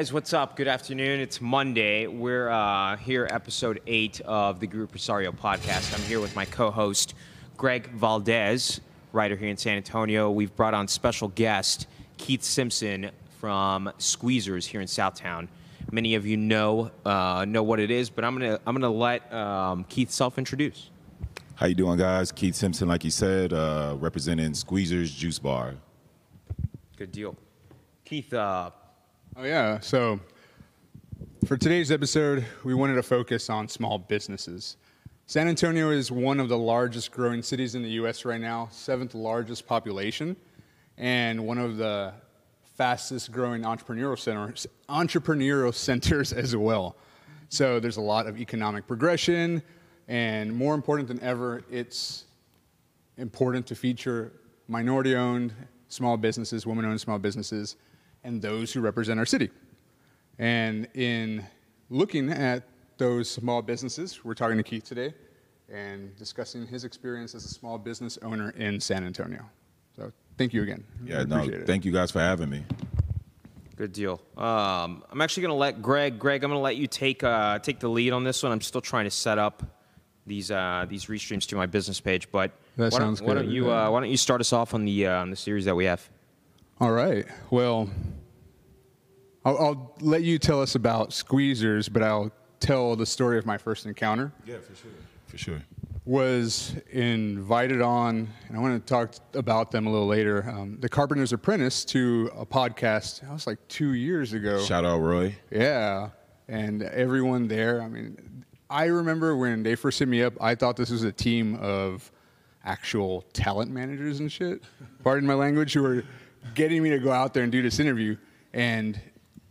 guys, what's up? Good afternoon. It's Monday. We're uh, here, episode eight of the Group Presario podcast. I'm here with my co-host, Greg Valdez, writer here in San Antonio. We've brought on special guest Keith Simpson from Squeezers here in Southtown. Many of you know uh, know what it is, but I'm gonna I'm gonna let um, Keith self-introduce. How you doing, guys? Keith Simpson, like you said, uh, representing Squeezers Juice Bar. Good deal. Keith, uh, Oh yeah. So for today's episode, we wanted to focus on small businesses. San Antonio is one of the largest growing cities in the U.S. right now, seventh largest population, and one of the fastest growing entrepreneurial centers, entrepreneurial centers as well. So there's a lot of economic progression, and more important than ever, it's important to feature minority-owned small businesses, women-owned small businesses, and those who represent our city. And in looking at those small businesses, we're talking to Keith today and discussing his experience as a small business owner in San Antonio. So thank you again. Yeah, no, it. thank you guys for having me. Good deal. Um, I'm actually going to let Greg. Greg, I'm going to let you take uh, take the lead on this one. I'm still trying to set up these uh, these restreams to my business page, but That why don't- sounds Why don't you uh, Why don't you start us off on the uh, on the series that we have? All right. Well, I'll, I'll let you tell us about Squeezers, but I'll tell the story of my first encounter. Yeah, for sure. For sure. was invited on, and I want to talk about them a little later. Um, the Carpenter's Apprentice to a podcast. That was like two years ago. Shout out Roy. Yeah, and everyone there. I mean, I remember when they first hit me up. I thought this was a team of actual talent managers and shit. Pardon my language. Who were getting me to go out there and do this interview, and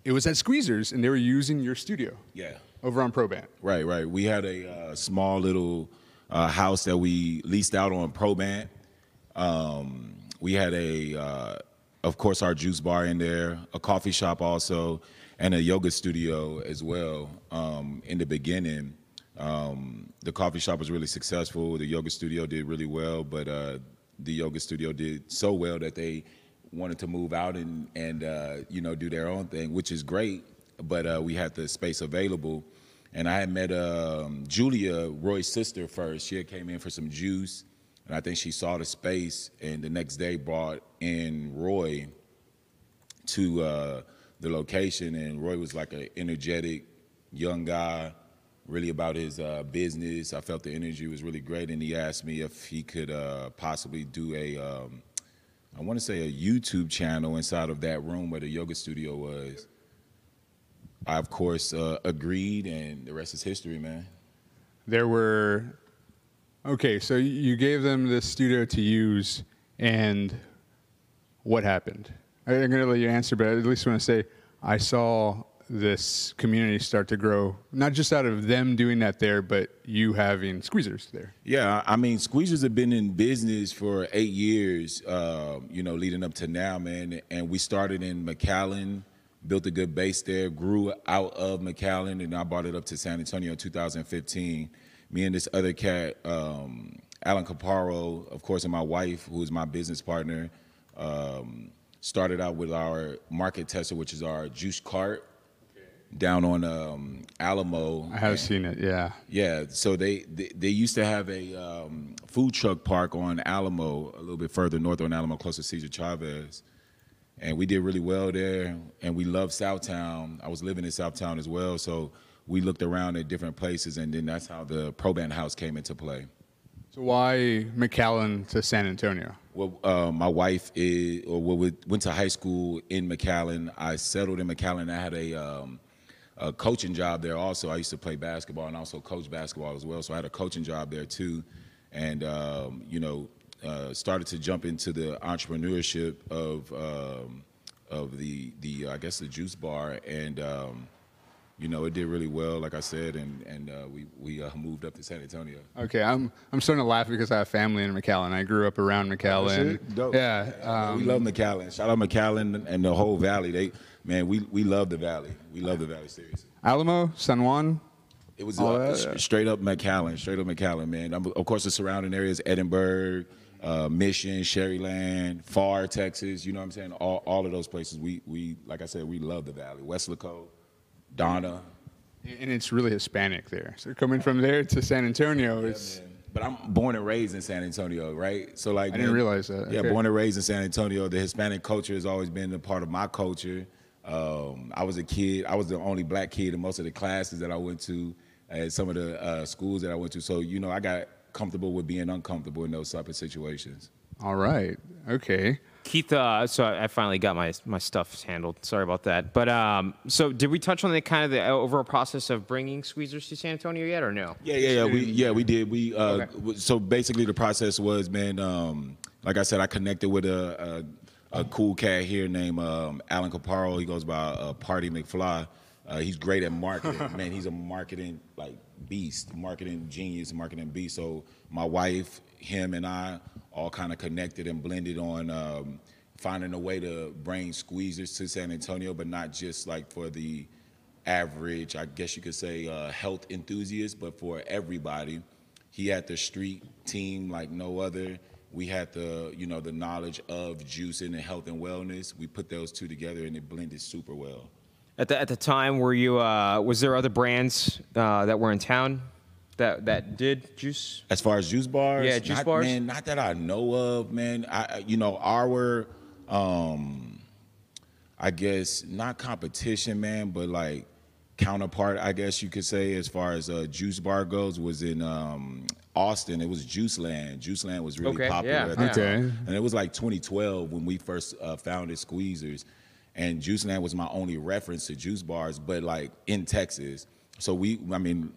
it was at Squeezers, and they were using your studio Yeah. over on Probandt. Right, right. We had a uh, small little uh, house that we leased out on Probandt. Um, we had a, uh, of course, our juice bar in there, a coffee shop also, and a yoga studio as well. Um, in the beginning, um, the coffee shop was really successful. The yoga studio did really well, but uh, the yoga studio did so well that they wanted to move out and and uh, you know do their own thing, which is great. But uh, we had the space available, and I had met um, Julia, Roy's sister, first. She had came in for some juice, and I think she saw the space, and the next day brought in Roy to uh, the location, and Roy was like an energetic young guy, really about his uh, business. I felt the energy was really great, and he asked me if he could uh, possibly do a, um, I want to say a YouTube channel inside of that room where the yoga studio was. I of course uh, agreed, and the rest is history, man. there were okay so you gave them this studio to use and what happened i'm to let you answer but i at least want to say i saw this community start to grow not just out of them doing that there but you having squeezers there Yeah, I mean, Squeezers have been in business for eight years, uh, you know, leading up to now, man. And we started in McAllen, built a good base there, grew out of McAllen, and I brought it up to San Antonio in 2015. Me and this other cat, um, Alan Caparo, of course, and my wife, who is my business partner, um, started out with our market tester, which is our juice cart down on um, Alamo. i have seen it yeah Yeah, so they, they they used to have a um, food truck park on Alamo, a little bit further north on Alamo, close to Cesar Chavez, and we did really well there. And we loved Southtown. I was living in Southtown as well, so we looked around at different places, and then that's how the Probandt House came into play. so why mcallen to san antonio Well, uh, my wife is, or well, we went to high school in McAllen. I settled in McAllen. I had a, um, a coaching job there also. I used to play basketball and also coach basketball as well. So I had a coaching job there too, and um, you know, uh, started to jump into the entrepreneurship of um, of the the I guess the juice bar and. Um, you know, it did really well, like I said, and and uh, we we uh, moved up to San Antonio. okay i'm i'm starting to laugh because i have family in mcallen i grew up around mcallen Dope. yeah Uh, we um, love McAllen. Shout out McAllen and the whole valley. They man, we we love the valley. We love the valley seriously. alamo san juan It was uh, yeah. straight up McAllen, straight up McAllen, man. I'm, of course, the surrounding areas, Edinburg, uh, Mission, Sharyland, Pharr, Texas. You know what I'm saying? All, all of those places. We we like I said, we love the Valley. Weslaco, Donna. And it's really Hispanic there. So coming from there to San Antonio is. But I'm born and raised in San Antonio, right? So like I didn't man, realize that. Yeah, Okay. born and raised in San Antonio. The Hispanic culture has always been a part of my culture. Um, I was a kid. I was the only black kid in most of the classes that I went to, at some of the uh, schools that I went to. So you know, I got comfortable with being uncomfortable in those type of situations. All right. Okay. Keith, uh, so I I finally got my my stuff handled. Sorry about that. But um, so did we touch on the kind of the overall process of bringing squeezers to San Antonio yet, or no? Yeah, yeah, yeah. We yeah we did. We uh, Okay. so basically the process was, man. Um, like I said, I connected with a a, cool cat here named um, Alan Caparo. He goes by uh, Party McFly. Uh, he's great at marketing. man, he's a marketing like beast, marketing genius, marketing beast. So my wife, him, and I all kind of connected and blended on. Um, Finding a way to bring squeezers to San Antonio, but not just like for the average, I guess you could say, uh, health enthusiast, but for everybody. He had the street team like no other. We had the, you know, the knowledge of juicing and health and wellness. We put those two together and it blended super well. At the at the time, were you uh, was there other brands uh, that were in town that that did juice? As far as juice bars, Yeah, juice not, bars. man, not that I know of, man. I, you know, our, um, I guess not competition, man, but like counterpart, I guess you could say, as far as uh, juice bar goes, was in um, Austin. It was Juice Land. Juice Land was really Okay, popular yeah, at the yeah. Okay. time, and it was like 2012 when we first uh, founded Squeezers, and Juice Land was my only reference to juice bars, but like in Texas. So we, I mean,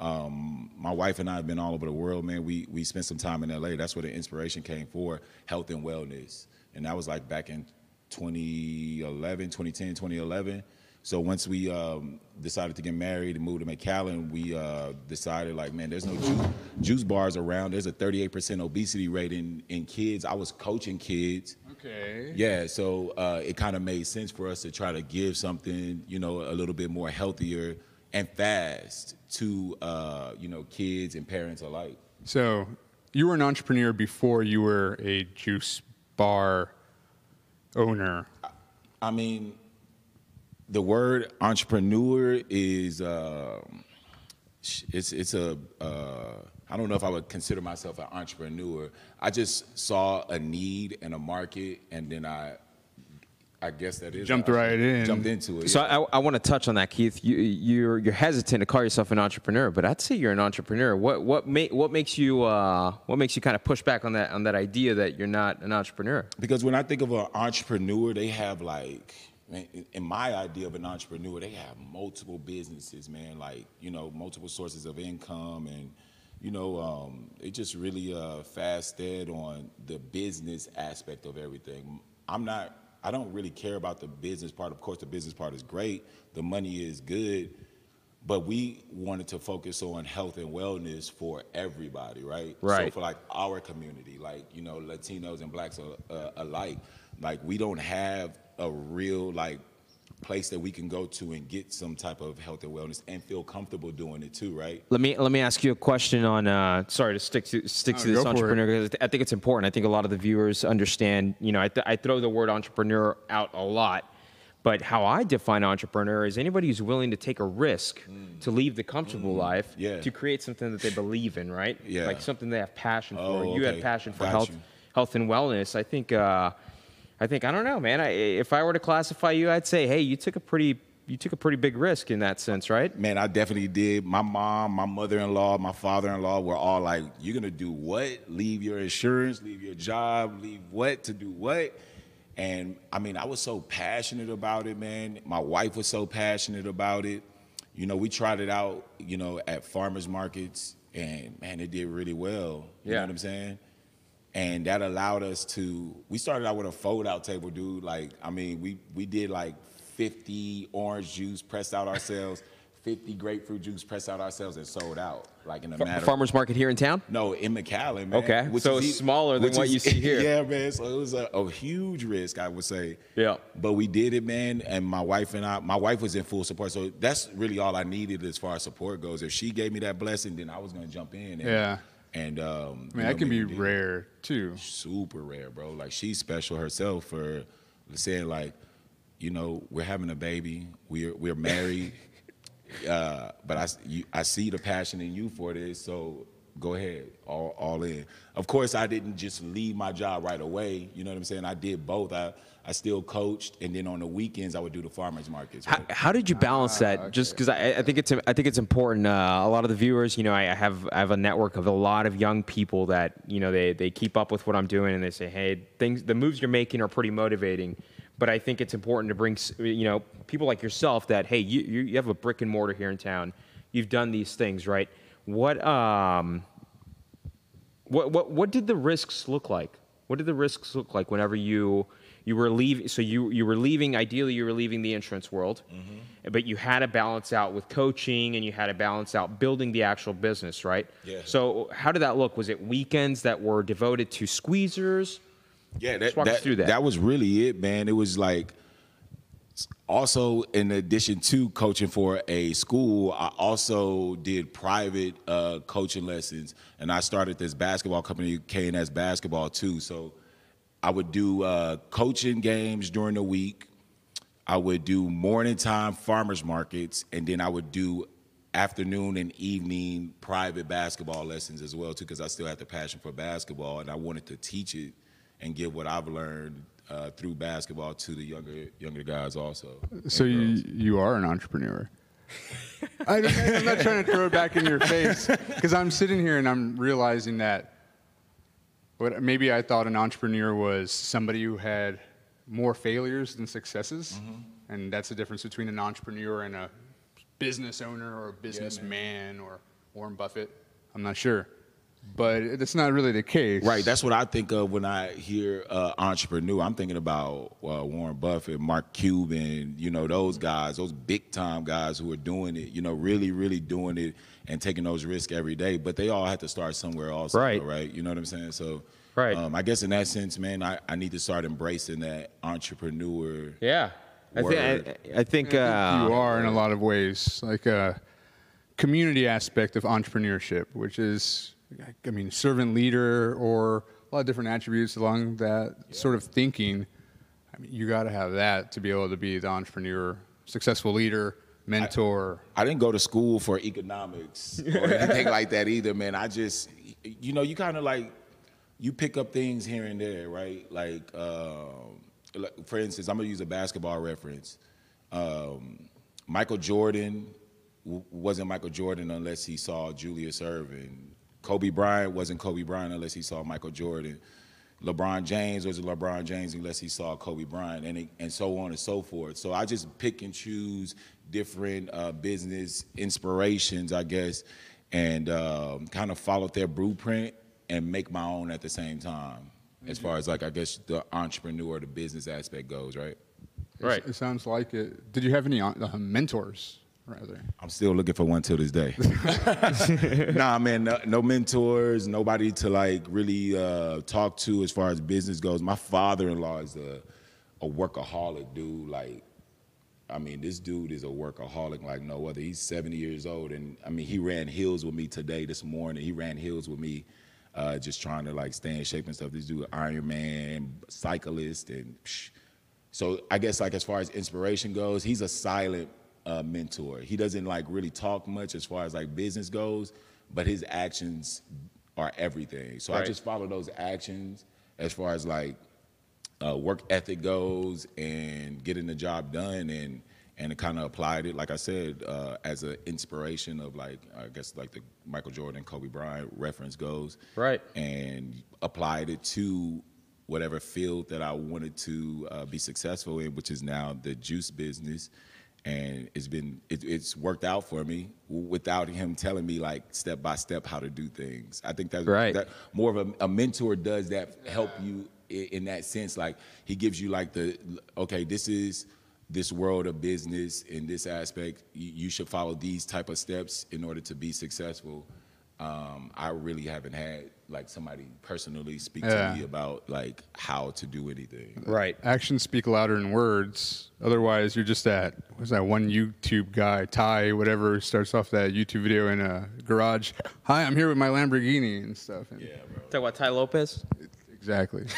um, my wife and I have been all over the world, man. We we spent some time in LA. That's where the inspiration came for health and wellness, and that was like back in 2011, 2010, 2011. So once we um, decided to get married and move to McAllen, we uh, decided like, man, there's no juice, juice bars around. There's a 38% obesity rate in in kids. I was coaching kids. Okay. Yeah, so uh, it kind of made sense for us to try to give something, you know, a little bit more healthier and fast to, uh, you know, kids and parents alike. So you were an entrepreneur before you were a juice bar owner. I mean, the word entrepreneur is sh- it's it's a uh, I don't know if I would consider myself an entrepreneur. I just saw a need and a market, and then I I guess that is Jumped right in. Jumped into it. So yeah. I, I want to touch on that, Keith. You, you're you're hesitant to call yourself an entrepreneur, but I'd say you're an entrepreneur. What what ma- what makes you uh, what makes you kind of push back on that on that idea that you're not an entrepreneur? Because when I think of an entrepreneur, they have like, man, in my idea of an entrepreneur, they have multiple businesses, man. Like, you know, multiple sources of income, and you know, um, they just really uh, fasted on the business aspect of everything. I'm not. I don't really care about the business part. Of course, the business part is great. The money is good. But we wanted to focus on health and wellness for everybody, right? Right. So for like our community, like you know, Latinos and blacks alike, like we don't have a real like place that we can go to and get some type of health and wellness and feel comfortable doing it too, right? Let me let me ask you a question on. Uh, sorry to stick to stick No, to this go for it. entrepreneur because I think it's important. I think a lot of the viewers understand. You know, I, th- I throw the word entrepreneur out a lot, but how I define entrepreneur is anybody who's willing to take a risk to leave the comfortable life Mm. Yeah. to create something that they believe in, right? Yeah. Like something they have passion for. Oh, you have passion for Got health, you. health and wellness. I think. Uh, I think I don't know, man. I, if I were to classify you, I'd say, hey, you took a pretty you took a pretty big risk in that sense, right? Man, I definitely did. My mom, my mother-in-law, my father-in-law were all like, "You're gonna do what? Leave your insurance? Leave your job? Leave what to do what?" And I mean, I was so passionate about it, man. My wife was so passionate about it. You know, we tried it out, you know, at farmers markets, and man, it did really well. You Yeah. know what I'm saying? And that allowed us to we started out with a fold out table dude like i mean we we did like 50 orange juice pressed out ourselves 50 grapefruit juice pressed out ourselves and sold out like in a Fa- matter Farmers market here in town. no in mcallen man Okay, so is it's smaller than which what you see here. yeah man so it was a, a huge risk i would say Yeah. but we did it man and my wife and i my wife was in full support so that's really all i needed as far as support goes if she gave me that blessing then i was going to jump in and, Yeah. And um, I mean, that can be rare too. super rare, bro. Like she's special herself for saying like, you know, we're having a baby, we're we're married, uh, but I you, I see the passion in you for this, so go ahead, all all in. Of course, I didn't just leave my job right away. You know what I'm saying? I did both. I I still coached, and then on the weekends I would do the farmers markets. How, how did you balance that? Just because I, I think it's I think it's important. Uh, a lot of the viewers, you know, I have I have a network of a lot of young people that you know they they keep up with what I'm doing and they say, hey, things the moves you're making are pretty motivating. But I think it's important to bring you know people like yourself that hey, you you you have a brick and mortar here in town. You've done these things, right? What um what what what did the risks look like? What did the risks look like whenever you you were leaving? So you you were leaving. Ideally, you were leaving the insurance world, Mm-hmm. but you had to balance out with coaching, and you had to balance out building the actual business, right? Yeah. So how did that look? Was it weekends that were devoted to squeezers? Yeah, that, Just walk us that, through that. was really it, man. It was like also in addition to coaching for a school, I also did private uh, coaching lessons, and I started this basketball company, KNS Basketball, too. So I would do uh, coaching games during the week. I would do morning time farmers markets, and then I would do afternoon and evening private basketball lessons as well too, because I still had the passion for basketball, and I wanted to teach it and give what I've learned uh, through basketball to the younger younger guys also. So you girls. you are an entrepreneur. I, am not trying to throw it back in your face because I'm sitting here and I'm realizing that what maybe I thought an entrepreneur was somebody who had more failures than successes, and that's the difference between an entrepreneur and a business owner or a businessman or Warren Buffett. I'm not sure, but that's not really the case. Right, that's what I think of when I hear uh, entrepreneur. I'm thinking about uh, Warren Buffett, Mark Cuban, you know, those guys, those big time guys who are doing it, you know, really, really doing it and taking those risks every day. But they all have to start somewhere also, Right. right? You know what I'm saying? So, Right. um, I guess in that sense, man, I, I need to start embracing that entrepreneur. Yeah, I, thi- I, I think I uh, think you are in a lot of ways, like a community aspect of entrepreneurship, which is, I mean, servant leader or a lot of different attributes along that sort of thinking. I mean, you got to have that to be able to be the entrepreneur, successful leader, mentor. I didn't go to school for economics or anything like that either, man. I just, you know, you kind of like, you pick up things here and there, right? Like, um, like, for instance, I'm gonna use a basketball reference. Um, Michael Jordan w- wasn't Michael Jordan unless he saw Julius Erving. Kobe Bryant wasn't Kobe Bryant unless he saw Michael Jordan. LeBron James wasn't LeBron James unless he saw Kobe Bryant, and it, and so on and so forth. So I just pick and choose different uh, business inspirations, I guess, and um, kind of follow their blueprint and make my own at the same time. As far as like I guess the entrepreneur, the business aspect goes, right? right. It sounds like it. Did you have any uh, mentors, rather? I'm still looking for one till this day. nah, man, no, no mentors, nobody to like really uh, talk to as far as business goes. My father-in-law is a, a workaholic dude. Like, I mean, this dude is a workaholic like no other. He's 70 years old, and I mean, he ran hills with me today, this morning. He ran hills with me, uh, just trying to like stay in shape and stuff. This dude, Iron Man, cyclist, and. Psh, so I guess like as far as inspiration goes, he's a silent uh, mentor. He doesn't like really talk much as far as like business goes, but his actions are everything. So I just follow those actions as far as like uh, work ethic goes and getting the job done and and kind of applied it like I said uh, as an inspiration of like I guess like the Michael Jordan Kobe Bryant reference goes Right. and applied it to whatever field that I wanted to uh, be successful in, which is now the juice business. And it's been it, it's worked out for me without him telling me like step by step how to do things. I think that's Right. that more of a, a mentor does that help you i- in that sense. Like he gives you like the okay, this is this world of business in this aspect. You, you should follow these type of steps in order to be successful. Um, I really haven't had like somebody personally speak Yeah. to me about like how to do anything. Right. Actions speak louder than words. Otherwise, you're just that. What's that one YouTube guy, Tai, whatever, starts off that YouTube video in a garage. Hi, I'm here with my Lamborghini and stuff. And Yeah, bro. Talk about Tai Lopez. Exactly.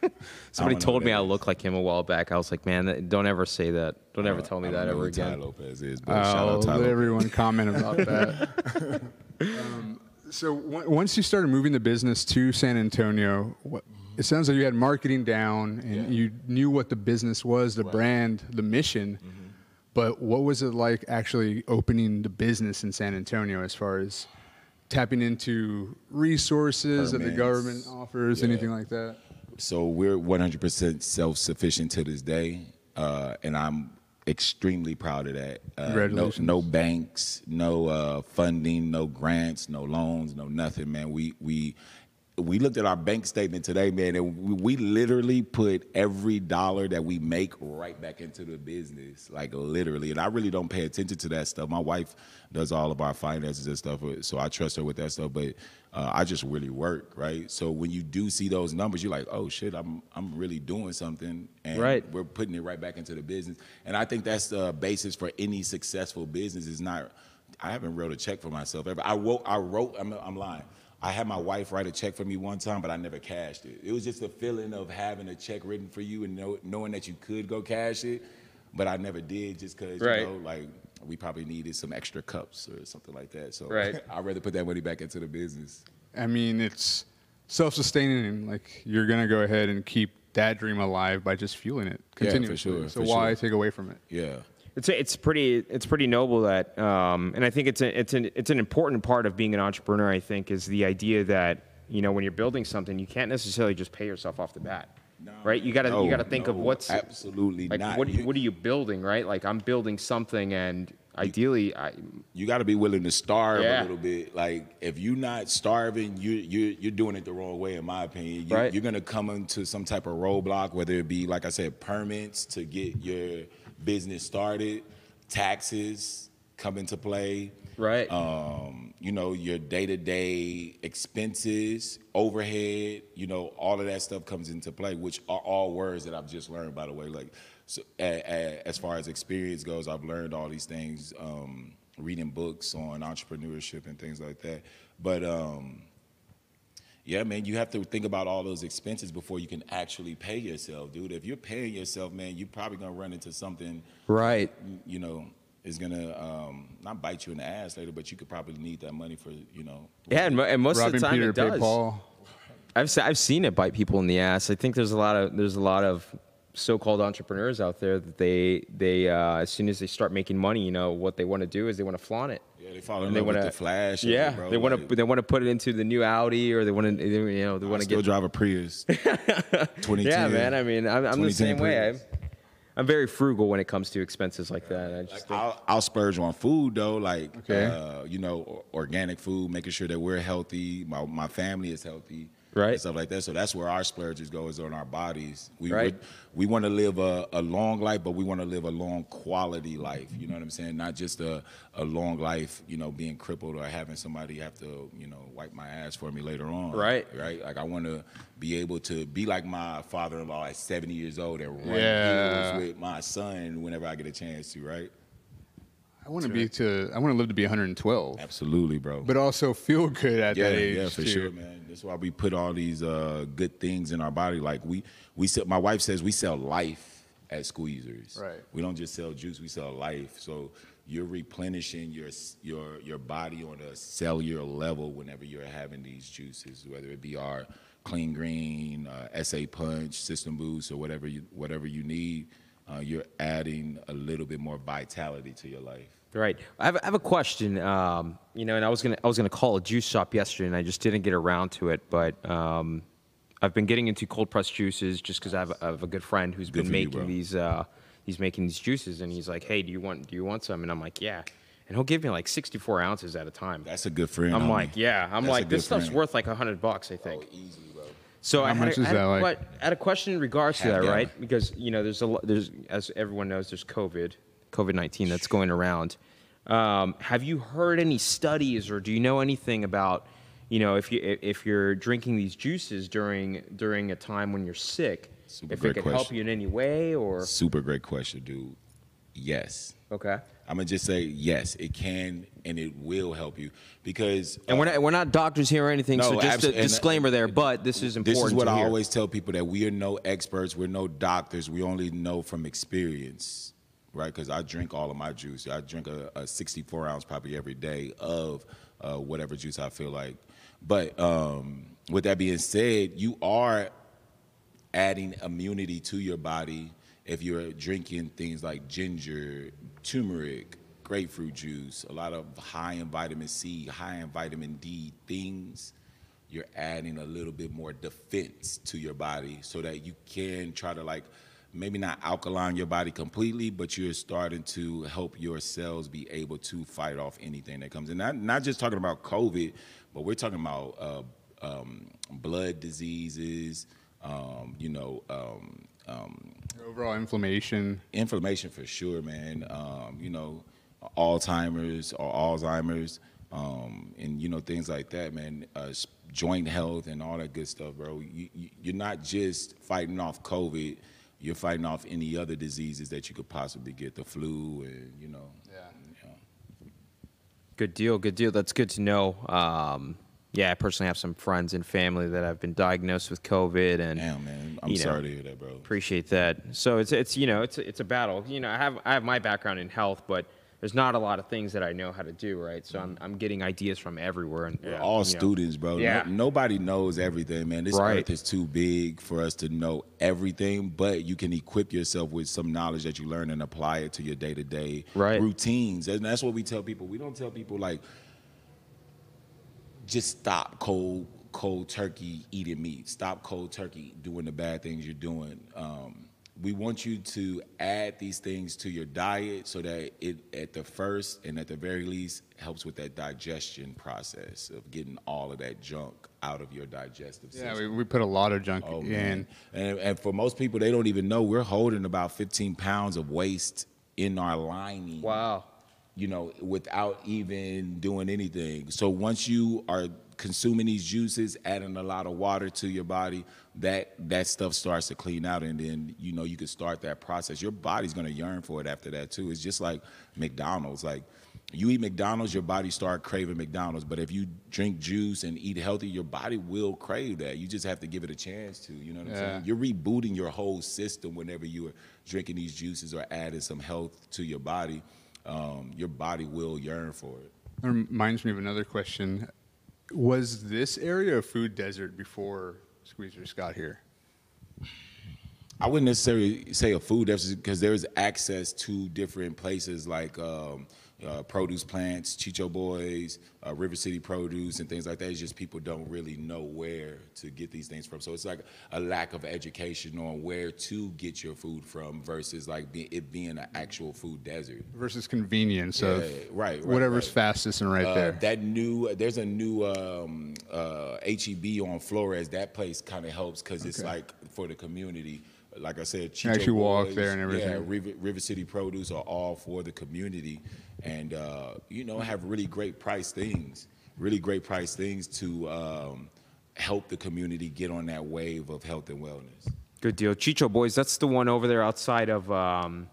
Somebody told me I look like him a while back. I was like, man, don't ever say that. Don't ever tell me that ever who Tai again. Lopez is, but I'll out Tai let Lopez. everyone comment about that. um, so on- once you started moving the business to San Antonio, what, it sounds like you had marketing down and Yeah. you knew what the business was, the brand, the mission. Mm-hmm. But what was it like actually opening the business in San Antonio as far as tapping into resources that the government offers, Yeah. anything like that? So we're 100% self-sufficient to this day, uh, and I'm extremely proud of that. Uh, no, no banks, no uh, funding, no grants, no loans, no nothing, man. We we we looked at our bank statement today, man, and we, we literally put every dollar that we make right back into the business, like literally. And I really don't pay attention to that stuff. My wife does all of our finances and stuff, so I trust her with that stuff. But uh, I just really work, right? So when you do see those numbers, you're like, oh shit, I'm I'm really doing something, and Right. we're putting it right back into the business. And I think that's the basis for any successful business. Is not. I haven't wrote a check for myself ever. I wrote. I wrote. I'm, I'm lying. I had my wife write a check for me one time, but I never cashed it. It was just the feeling of having a check written for you and know, knowing that you could go cash it, but I never did just because Right. you know, like we probably needed some extra cups or something like that. So Right. I'd rather put that money back into the business. I mean, it's self-sustaining, like you're gonna go ahead and keep that dream alive by just fueling it for continuously. sure, so for why sure. take away from it? Yeah. It's it's pretty it's pretty noble that, um, and I think it's a, it's an it's an important part of being an entrepreneur. I think is the idea that you know when you're building something, you can't necessarily just pay yourself off the bat, right? You gotta No, you gotta think of what's absolutely like not. what You- what are you building, right? Like I'm building something, and ideally, I you got to be willing to starve Yeah. a little bit. Like if you're not starving, you you you're doing it the wrong way, in my opinion. You, Right. You're gonna come into some type of roadblock, whether it be like I said, permits to get your business started, taxes come into play. right. Um, you know, your day to day expenses, overhead, you know, all of that stuff comes into play, which are all words that I've just learned, by the way. Like, so, a, a, as far as experience goes, I've learned all these things, um, reading books on entrepreneurship and things like that. But, um, yeah, man, you have to think about all those expenses before you can actually pay yourself, dude. If you're paying yourself, man, you're probably gonna run into something right. you know, is gonna um, not bite you in the ass later, but you could probably need that money for, you know. Yeah, and, and most of the time Peter it does. Paul. I've se- I've seen it bite people in the ass. I think there's a lot of there's a lot of so-called entrepreneurs out there that they they uh, as soon as they start making money, you know, what they want to do is they want to flaunt it. Yeah, they fall in they wanna- the flash. of it, Yeah, bro. they want to they want to put it into the new Audi or they want to you know they want to still get drive a Prius. 2010. yeah man. I mean I'm, I'm the 2010 same way. I'm, Prius. I'm very frugal when it comes to expenses like that. I just think, I'll, I'll splurge on food though, like Okay. uh, you know, or- organic food, making sure that we're healthy, my my family is healthy, Right. and stuff like that. So that's where our splurges go is on our bodies. We Right. we, we want to live a, a long life, but we want to live a long quality life. You know what I'm saying? Not just a, a long life, you know, being crippled or having somebody have to, you know, wipe my ass for me later on. Right. Right. Like I want to be able to be like my father-in-law at 70 years old and run Yeah. with my son whenever I get a chance to. Right. I want to be to. I want to live to be 112, Absolutely, bro. but also feel good at yeah, that age yeah, for too. sure, man. That's why we put all these uh, good things in our body. Like we, we sell. My wife says we sell life at Squeezers. Right. We don't just sell juice. We sell life. So you're replenishing your your your body on a cellular level whenever you're having these juices, whether it be our clean green, uh, SA punch, system boost, or whatever you whatever you need. Uh, you're adding a little bit more vitality to your life. Right. I have, I have a question. Um, you know, and I was gonna I was gonna call a juice shop yesterday, and I just didn't get around to it. But um, I've been getting into cold pressed juices just because I, have have a good friend who's Good been for you, making these. Uh, he's making these juices, and he's like, "Hey, do you want do you want some?" And I'm like, "Yeah." And he'll give me like 64 ounces at a time. That's a good friend. I'm homie. like, "Yeah." I'm That's like, "This stuff's friend. worth like a hundred bucks, I think." Oh, easy, bro. So I How had, much a, is I that like? I had a question in regards to that, right? Because you know, there's a there's as everyone knows, there's COVID, COVID nineteen that's going around. Um, have you heard any studies, or do you know anything about, you know, if you if you're drinking these juices during during a time when you're sick, Super if it could help you in any way, or Super great question, dude. Yes. okay. I'm gonna just say yes, it can and it will help you because And we're not we're not doctors here or anything, so No, just abso- a uh, disclaimer there. But this is important. This is what I hear. always tell people that we are no experts, we're no doctors, we only know from experience, right? Because I drink all of my juice. I drink a, a 64 ounce probably every day of uh, whatever juice I feel like. But um, with that being said, you are adding immunity to your body if you're drinking things like ginger, turmeric, grapefruit juice, a lot of high in vitamin C, high in vitamin D things. You're adding a little bit more defense to your body so that you can try to like maybe not alkaline your body completely, but you're starting to help your cells be able to fight off anything that comes in. Not not just talking about COVID, but we're talking about uh, um, blood diseases, um, you know, um, um, Overall inflammation. inflammation for sure, man. Um, you know, Alzheimer's or Alzheimer's, um, and you know things like that, man. Uh, joint health and all that good stuff, bro. You, you, you're not just fighting off COVID. You're fighting off any other diseases that you could possibly get, the flu, and you know. Yeah. you know. Good deal. Good deal. That's good to know. Um, yeah, I personally have some friends and family that have been diagnosed with COVID, and Damn, man. I'm you know, sorry to hear that, bro. appreciate that. So it's it's you know it's a- it's a battle. You know, I have I have my background in health, but there's not a lot of things that I know how to do, right? So I'm I'm getting ideas from everywhere, and We're yeah, all you know. students, bro. No- Yeah. nobody knows everything, man. This Right. earth is too big for us to know everything, but you can equip yourself with some knowledge that you learn and apply it to your day to day routines. And that's what we tell people. We don't tell people like just stop cold cold turkey eating meat. Stop cold turkey doing the bad things you're doing. Um, we want you to add these things to your diet so that it, at the first and at the very least, helps with that digestion process of getting all of that junk out of your digestive Yeah, system. we, we put a lot of junk Oh in. man! And, and for most people, they don't even know we're holding about 15 pounds of waste in our lining Wow. you know, without even doing anything. So once you are consuming these juices, adding a lot of water to your body, that that stuff starts to clean out, and then you know you can start that process. Your body's gonna yearn for it after that too. It's just like McDonald's. Like you eat McDonald's, your body start craving McDonald's. But if you drink juice and eat healthy, your body will crave that. You just have to give it a chance to. You know what I'm Yeah. saying? You're rebooting your whole system whenever you are drinking these juices or adding some health to your body. Um, your body will yearn for it. That reminds me of another question. Was this area a food desert before Squeezers Scott here? I wouldn't necessarily say a food deficit because there's access to different places like um, uh, produce plants, Chicho Boys, uh, River City Produce, and things like that. It's just people don't really know where to get these things from. So it's like a lack of education on where to get your food from versus like be, it being an actual food desert. Versus convenience of right, right, whatever's right. fastest and right Uh, there. That new, there's a new um, uh, HEB on Flores. That place kind of helps because it's like for the community. Like I said, Chicho actually walk Boys, there and everything. Yeah, River, River City Produce are all for the community, and uh, you know have really great price things. Really great price things to um, help the community get on that wave of health and wellness. Good deal. Chicho Boys, that's the one over there outside of um,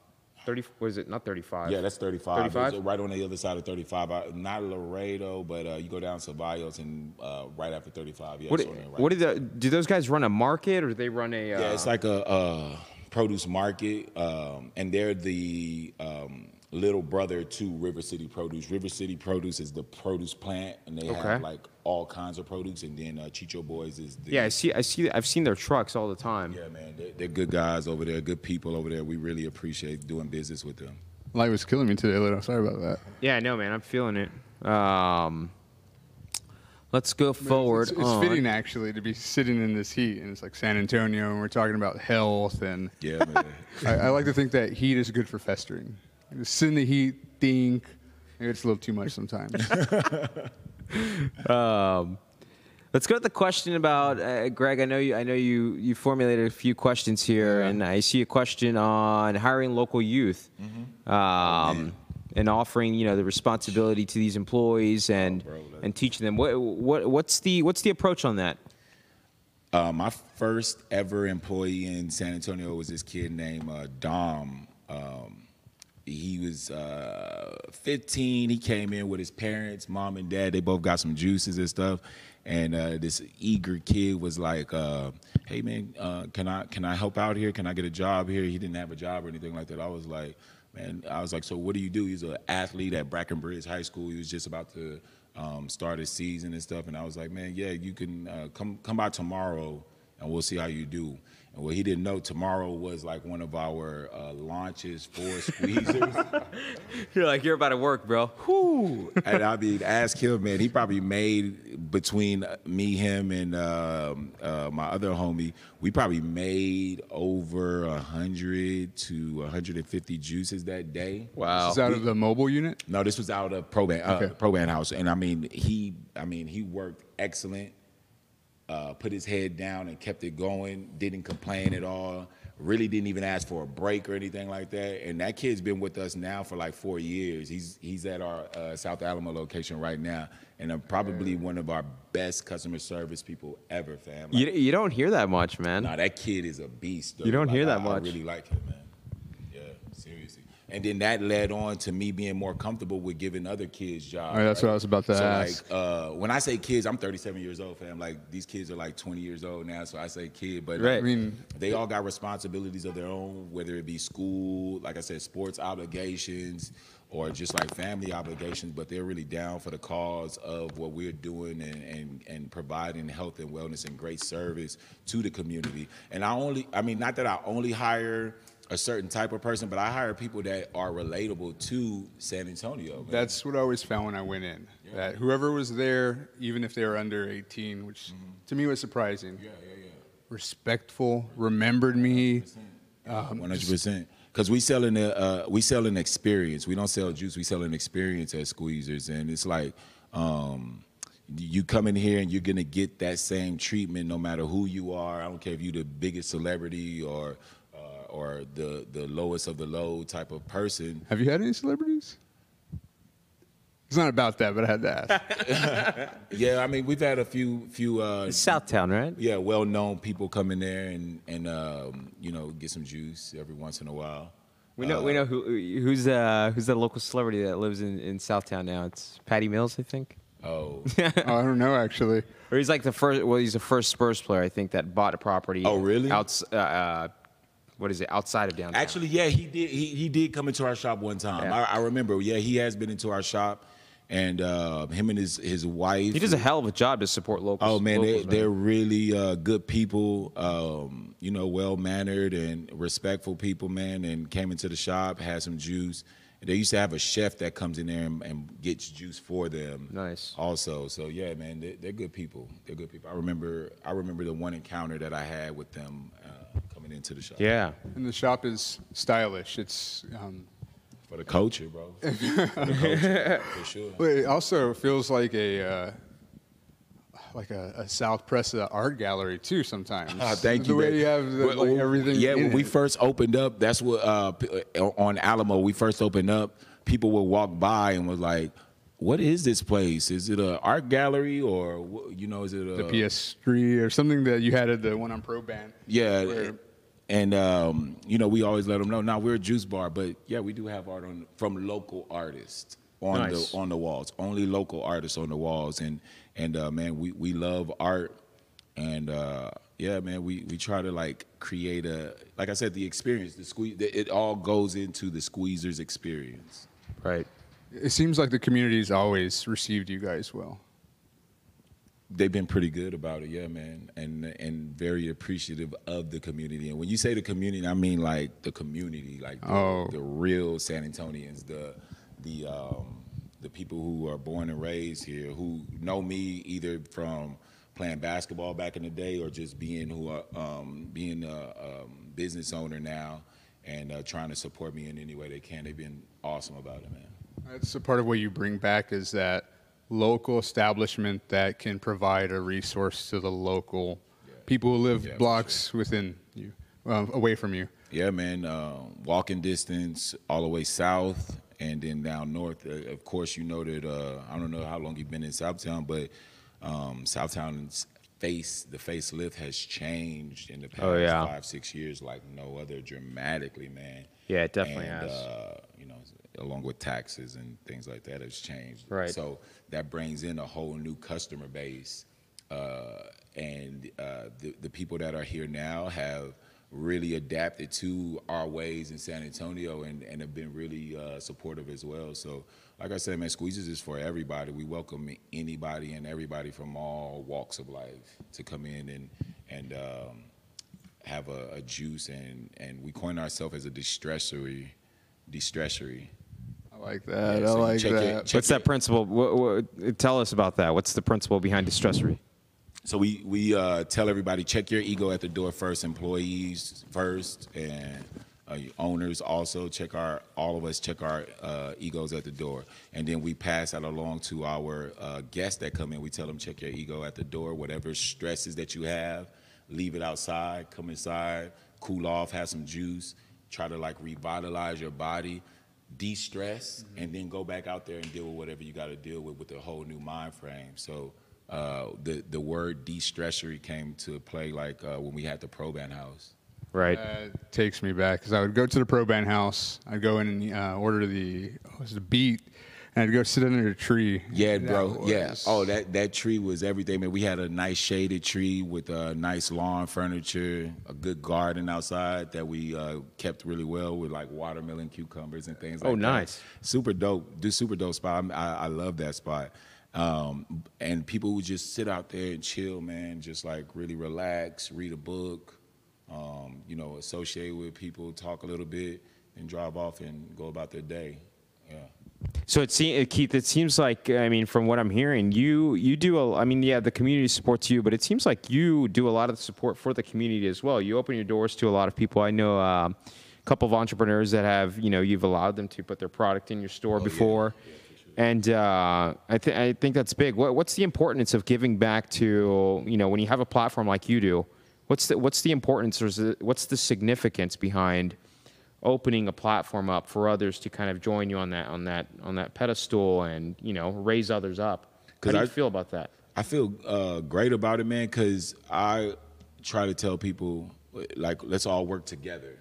30. What is it? Not 35. Yeah, that's 35. 35? Right on the other side of 35. Uh, Not Laredo, but uh, you go down Ceballos and uh, right after 35. Yeah, What, there, right what do the, do those guys run a market or do they run a? Uh, Yeah, it's like a, uh produce market, um, and they're the um, little brother to River City Produce. River City Produce is the produce plant, and they Okay. have like all kinds of produce. And then uh, Chicho Boys is the yeah, I see. I see. I've seen their trucks all the time. yeah man. They're, they're good guys over there, good people over there. We really appreciate doing business with them. Light was killing me today, Little. Sorry about that. Yeah, no, man. I'm feeling it. Um, let's go forward. It's, it's on- fitting actually to be sitting in this heat, and it's like San Antonio, and we're talking about health, and Yeah, man. I, I like to think that heat is good for festering. Just sit in the heat, think. It's a little too much sometimes. Um, let's go to the question about uh, Greg. I know you. I know you. You formulated a few questions here, Yeah. and I see a question on hiring local youth. Mm-hmm. Um, and offering you know the responsibility to these employees and bro, and teaching them. What what what's the what's the approach on that? Uh, my first ever employee in San Antonio was this kid named uh, Dom. Um, he was uh, 15. He came in with his parents, mom and dad. They both got some juices and stuff. And uh, this eager kid was like, uh, "Hey man, uh, can I can I help out here? Can I get a job here?" He didn't have a job or anything like that. I was like, "Man," I was like, "So what do you do?" He's an athlete at Brackenridge High School. He was just about to um, start his season and stuff. And I was like, "Man, yeah, you can uh, come come by tomorrow." and we'll see how you do. And what he didn't know, tomorrow was like one of our uh, launches for squeezers. You're like you're about to work, bro. Whew. and I mean, ask him, man. He probably made between me, him, and um, uh, my other homie. We probably made over hundred to 150 juices that day. Wow. This Is out of the mobile unit? No, this was out of Probandt, uh, Okay. Probandt House, and I mean, he, I mean, he worked excellent. Uh, put his head down and kept it going. Didn't complain at all. Really didn't even ask for a break or anything like that. And that kid's been with us now for like four years. He's he's at our uh, South Alamo location right now, and uh, probably one of our best customer service people ever, fam. Like, You, you don't hear that much, man. Nah, that kid is a beast. Though. You don't Like, hear that I- much. I really like him, man. And then that led on to me being more comfortable with giving other kids jobs. Right, that's what I was about to so ask. like, uh, when I say kids, I'm 37 years old, fam. Like these kids are like 20 years old now, so I say kid, but Right. I mean, they all got responsibilities of their own, whether it be school, like I said, sports obligations, or just like family obligations. But they're really down for the cause of what we're doing and, and, and providing health and wellness and great service to the community. And I only, I mean, not that I only hire a certain type of person, but I hire people that are relatable to San Antonio. man. that's what I always found when I went in. That whoever was there, even if they were under 18, which to me was surprising, yeah, yeah, yeah. respectful, remembered me. One hundred percent. Because we sell an uh, we sell an experience. We don't sell juice. We sell an experience at Squeezers, and it's like um, you come in here and you're gonna get that same treatment no matter who you are. I don't care if you're the biggest celebrity or or the the lowest of the low type of person. Have you had any celebrities? It's not about that, but I had to ask. Yeah, I mean we've had a few few uh, It's Southtown, right? yeah well known people come in there and and um, you know get some juice every once in a while. We know we know who who's uh who's the local celebrity that lives in, in Southtown now. It's Patty Mills, I think. Oh. oh, I don't know actually. Or he's like the first. Well, he's the first Spurs player I think that bought a property. Oh, really? Outs, uh, uh, what is it? Outside of downtown. Actually, yeah, he did. He, he did come into our shop one time. Yeah. I, I remember. Yeah, he has been into our shop, and uh, him and his his wife. he does a hell of a job to support locals. Oh man, locals, they, they're really uh, good people. Um, you know, well mannered and respectful people, man. And came into the shop, had some juice. They used to have a chef that comes in there and, and gets juice for them. Nice. Also, so yeah, man, they, they're good people. They're good people. I remember. I remember the one encounter that I had with them uh, coming into the shop. Yeah. And the shop is stylish. It's um, For the culture, bro. For the culture, for sure. but it also feels like a uh, like a, a South Presa art gallery too. Sometimes. Ah, thank the you. way babe. you have the, Well, like, everything. Yeah, in when we first opened up, that's what uh, uh, on Alamo. We first opened up. People would walk by and was like, "What is this place? Is it an art gallery or you know? Is it a the PS3 or something that you had at the one on Probandt. Yeah, Where- and um, you know, we always let them know. Now we're a juice bar, but yeah, we do have art on from local artists on Nice. the on the walls. Only local artists on the walls, and and uh, man, we we love art, and uh, yeah, man, we we try to like create a like I said, the experience, the squeeze. It all goes into the squeezers experience. Right. It seems like the community's always received you guys well. They've been pretty good about it, yeah, man, and and very appreciative of the community. And when you say the community, I mean like the community, like the, Oh. the real San Antonians, the the um, the people who are born and raised here, who know me either from playing basketball back in the day or just being who are, um, being a um, business owner now and uh, trying to support me in any way they can. They've been awesome about it, man. That's a part of what you bring back is that local establishment that can provide a resource to the local people who live Yeah, for blocks within you, uh, away from you. Yeah, man. Uh, walking distance all the way south, and then down north. Uh, of course, you know that uh, I don't know how long you've been in Southtown, but um, Southtown's face, the facelift has changed in the past Oh, yeah. five, six years like no other, dramatically, man. Yeah, it definitely and, has. Uh, you know, along with taxes and things like that, has changed. Right. So that brings in a whole new customer base, uh, and uh, the the people that are here now have really adapted to our ways in San Antonio and, and have been really uh, supportive as well. So, like I said, man, Squeezes is for everybody. We welcome anybody and everybody from all walks of life to come in and and um, have a, a juice and and we coin ourselves as a distressory, distressery. I like that. Yeah, I so you like check your- that. check What's that principle? What, what, tell us about that. What's the principle behind de-stressery? So we we uh, tell everybody check your ego at the door first. Employees first, and uh, owners also check our all of us check our uh, egos at the door, and then we pass that along to our uh, guests that come in. We tell them check your ego at the door. Whatever stresses that you have, leave it outside. Come inside, cool off, have some juice. Try to like revitalize your body, de-stress, and then go back out there and deal with whatever you got to deal with with a whole new mind frame. So uh, the the word de-stressery came to play like uh, when we had the Probandt House. Right. That takes me back because I would go to the Probandt house. I'd go in and uh, order the what was the beat, and I'd go sit under a tree. Yeah, That bro. Yeah. Oh, that that tree was everything, man. We had a nice shaded tree with a nice lawn furniture, a good garden outside that we uh, kept really well with like watermelon, cucumbers, and things like that. Oh, that. nice. Super dope. Do super dope spot. I, I love that spot. Um, and people would just sit out there and chill, man. Just like really relax, read a book, um, you know, associate with people, talk a little bit, and drive off and go about their day. Yeah. So it seems, Keith. It seems like I mean, from what I'm hearing, you you do. A, I mean, yeah, the community supports you, but it seems like you do a lot of the support for the community as well. You open your doors to a lot of people. I know uh, a couple of entrepreneurs that have, you know, you've allowed them to put their product in your store before, and uh, I, th- I think that's big. What, what's the importance of giving back to, you know, when you have a platform like you do? What's the what's the importance or it, what's the significance behind? Opening a platform up for others to kind of join you on that on that on that pedestal and you know raise others up. How do you I- feel about that? I feel uh, great about it, man, because I try to tell people, like, let's all work together,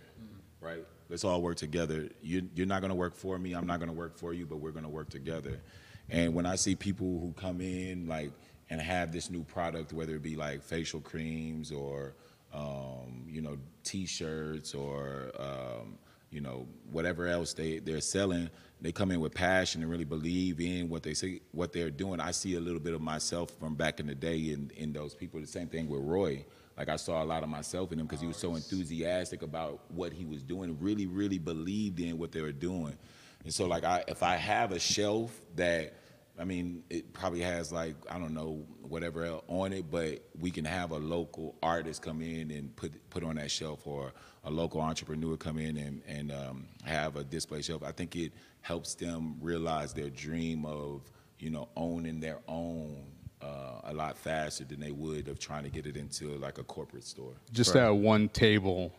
right? Let's all work together. You, you're not going to work for me. I'm not going to work for you, but we're going to work together. And when I see people who come in, like, and have this new product, whether it be like facial creams or, um, you know, T-shirts or, um, you know, whatever else they they're selling, they come in with passion and really believe in what they say, what they're doing. I see a little bit of myself from back in the day in in those people. The same thing with Roy. Like I saw a lot of myself in him because he was so enthusiastic about what he was doing. Really, really believed in what they were doing. And so, like, I if I have a shelf that I mean, it probably has like I don't know whatever else on it, but we can have a local artist come in and put put on that shelf, or a local entrepreneur come in and and um, have a display shelf. I think it helps them realize their dream of you know owning their own uh, a lot faster than they would of trying to get it into like a corporate store. Just that one table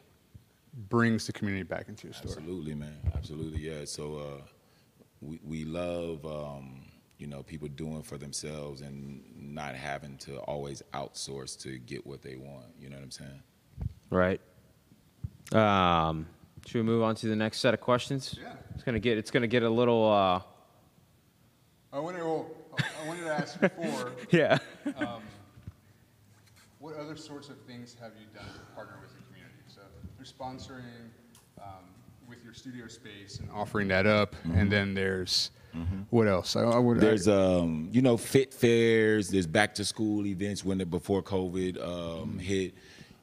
brings the community back into your store. Absolutely, man. Absolutely, yeah. So uh, we we love um, you know people doing for themselves and not having to always outsource to get what they want. You know what I'm saying? Right. Um, should we move on to the next set of questions? Yeah. It's gonna get it's gonna get a little. Uh, I wanted, well, I wanted to ask before, yeah. what other sorts of things have you done to partner with the community? So you're sponsoring um, with your studio space and offering that up, and then there's what else? I, I would. There's um, you know, fit fairs. There's back to school events when the before COVID um, hit.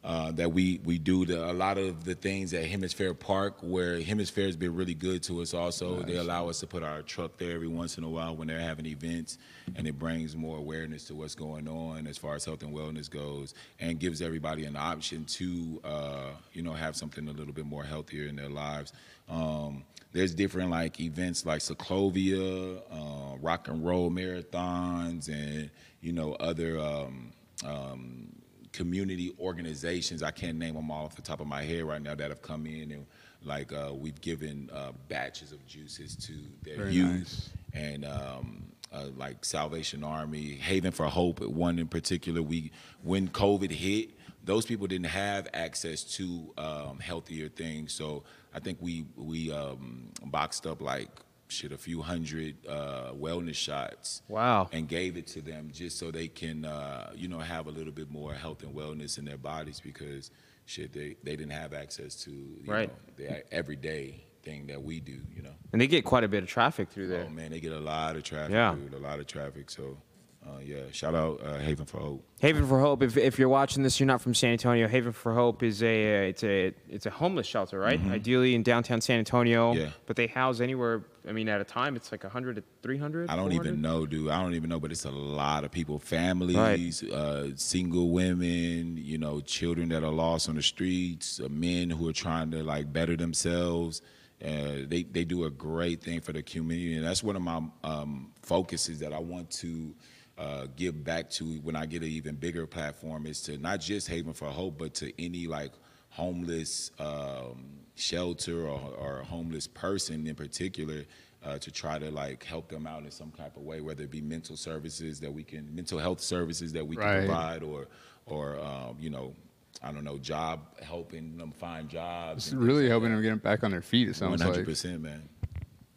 Uh, that we we do the, a lot of the things at Hemisfair Park, where Hemisfair has been really good to us. Also, they allow us to put our truck there every once in a while when they're having events, and it brings more awareness to what's going on as far as health and wellness goes, and gives everybody an option to uh, you know have something a little bit more healthier in their lives. Um, there's different like events like Síclovía, uh, rock and roll marathons, and you know other um, um, community organizations. I can't name them all off the top of my head right now that have come in and like uh, we've given uh, batches of juices to their Very youth nice. and um, uh, like Salvation Army, Haven for Hope, one in particular. We when COVID hit, those people didn't have access to um, healthier things, so I think we we um, boxed up like shit a few hundred uh, wellness shots. Wow. And gave it to them just so they can uh, you know have a little bit more health and wellness in their bodies because shit they, they didn't have access to you Right. know, the everyday thing that we do. You know. And they get quite a bit of traffic through there. Oh man, they get a lot of traffic, Yeah. dude. A lot of traffic. So, uh, yeah, shout out uh, Haven for Hope. Haven for Hope. If, if you're watching this, you're not from San Antonio. Haven for Hope is a uh, it's a it's a homeless shelter, right? Ideally in downtown San Antonio. Mm-hmm. Yeah. But they house anywhere. I mean, at a time, it's like 100 to 300. I don't 400? even know, dude. I don't even know, but it's a lot of people, families, uh, single women, you know, children that are lost on the streets, uh, men who are trying to like better themselves. Uh, they they do a great thing for the community, and that's one of my um, focuses that I want to uh, give back to when I get an even bigger platform is to not just Haven for Hope, but to any like homeless um, shelter or, or a homeless person in particular uh, to try to like help them out in some type of way, whether it be mental services that we can, mental health services that we can Right. provide, or or um, you know, I don't know, job helping them find jobs. It's really helping them get back on their feet. It One sounds hundred like, percent, man.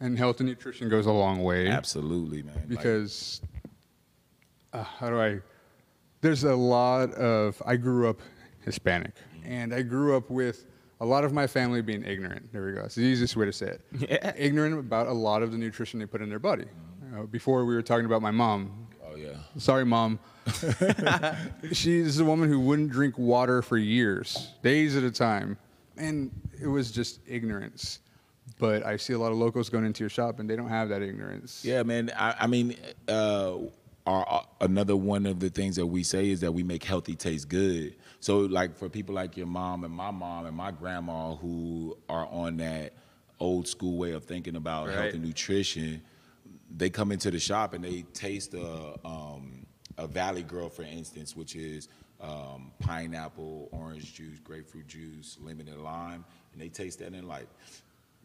and health and nutrition goes a long way. Absolutely, man. Like, because uh, how do I? There's a lot of. I grew up Hispanic, and I grew up with a lot of my family being ignorant. There we go. It's the easiest way to say it. Yeah. Ignorant about a lot of the nutrition they put in their body. Uh, before we were talking about my mom. oh yeah, Sorry, mom. She's a woman who wouldn't drink water for years, days at a time, and it was just ignorance. But I see a lot of locals going into your shop, and they don't have that ignorance. Yeah, man. I, I mean, uh, our, uh, another one of the things that we say is that we make healthy taste good. So, like for people like your mom and my mom and my grandma who are on that old school way of thinking about Right. health and nutrition, they come into the shop and they taste a, um, a Valley Girl, for instance, which is um, pineapple, orange juice, grapefruit juice, lemon and lime, and they taste that and like,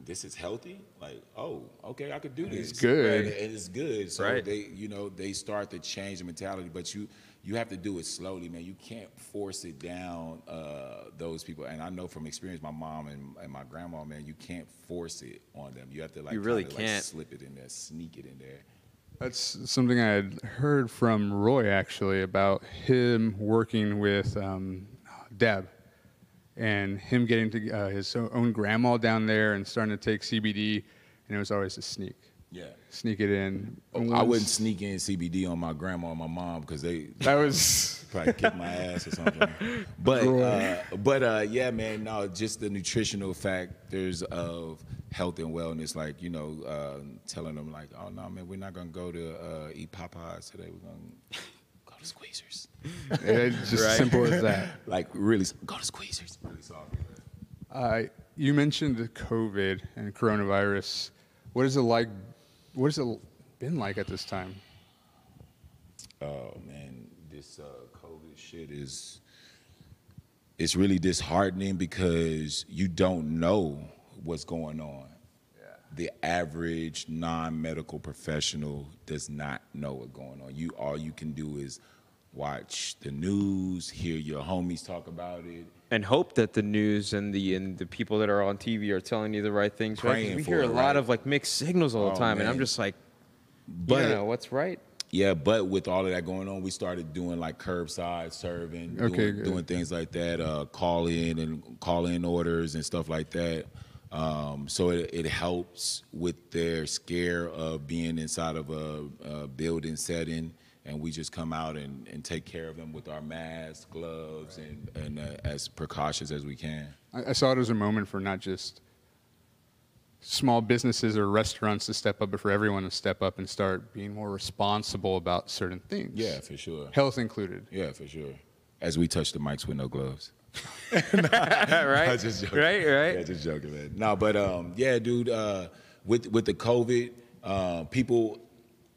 this is healthy. Like, oh, okay, I could do this. It's good. Right, and it's good. So Right. they, you know, they start to change the mentality, but you, you have to do it slowly, man. You can't force it down uh, those people. And I know from experience, my mom and, and my grandma, man, you can't force it on them. You have to like, You really kinda, like, can't. slip it in there, sneak it in there. That's something I had heard from Roy actually about him working with um, Deb and him getting to uh, his own grandma down there and starting to take CBD, and it was always a sneak, Yeah. sneak it in. And I wouldn't sneak in CBD on my grandma or my mom because they That was probably kick my ass or something. But uh, but uh, yeah, man, no, just the nutritional factors of health and wellness, like you know, uh, telling them like, oh no, man, we're not gonna go to uh, eat Popeyes today. We're gonna go to Squeezers. it's just Right. simple as that. Like really, go to Squeezers. Really soft. Uh, you mentioned the COVID and coronavirus. What is it like? What has it been like at this time? Oh man, this uh, COVID shit is it's really disheartening because you don't know what's going on. The average non-medical professional does not know what's going on. You all you can do is watch the news, hear your homies talk about it. and hope that the news and the and the people that are on TV are telling you the right things. Right? 'Cause Praying We for hear a lot right? of like mixed signals all the Oh, time, and I'm just like, But you know what's right. Yeah, but with all of that going on, we started doing like curbside serving, Okay, doing, doing things like that, uh, call in and call in orders and stuff like that. Um, so it, it helps with their scare of being inside of a, a building setting, and we just come out and, and take care of them with our masks, gloves, and, and uh, as precautious as we can. I, I saw it as a moment for not just small businesses or restaurants to step up, but for everyone to step up and start being more responsible about certain things. Yeah, for sure. Health included. Yeah, for sure. As we touch the mics with no gloves. right? I'm just joking. Right, right. Yeah, just joking, man. No, but um, yeah, dude. Uh, with with the COVID, uh, people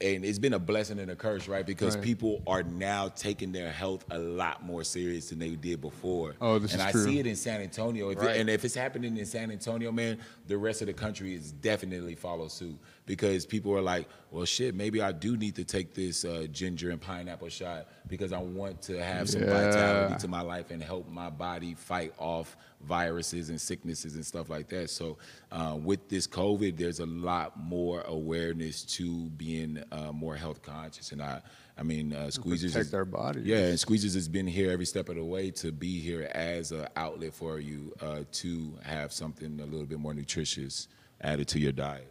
and it's been a blessing and a curse, right? Because Right. people are now taking their health a lot more serious than they did before. Oh, this and is I true. see it in San Antonio. If it- Right. and if it's happening in San Antonio, man, the rest of the country is definitely follow suit because people are like, well, shit, maybe I do need to take this uh, ginger and pineapple shot because I want to have some Yeah. vitality to my life and help my body fight off viruses and sicknesses and stuff like that. So, uh, with this COVID, there's a lot more awareness to being uh, more health conscious. And I, I mean, uh, Squeezers protect is- our bodies. Yeah, and Squeezers has been here every step of the way to be here as an outlet for you uh, to have something a little bit more nutritious added to your diet.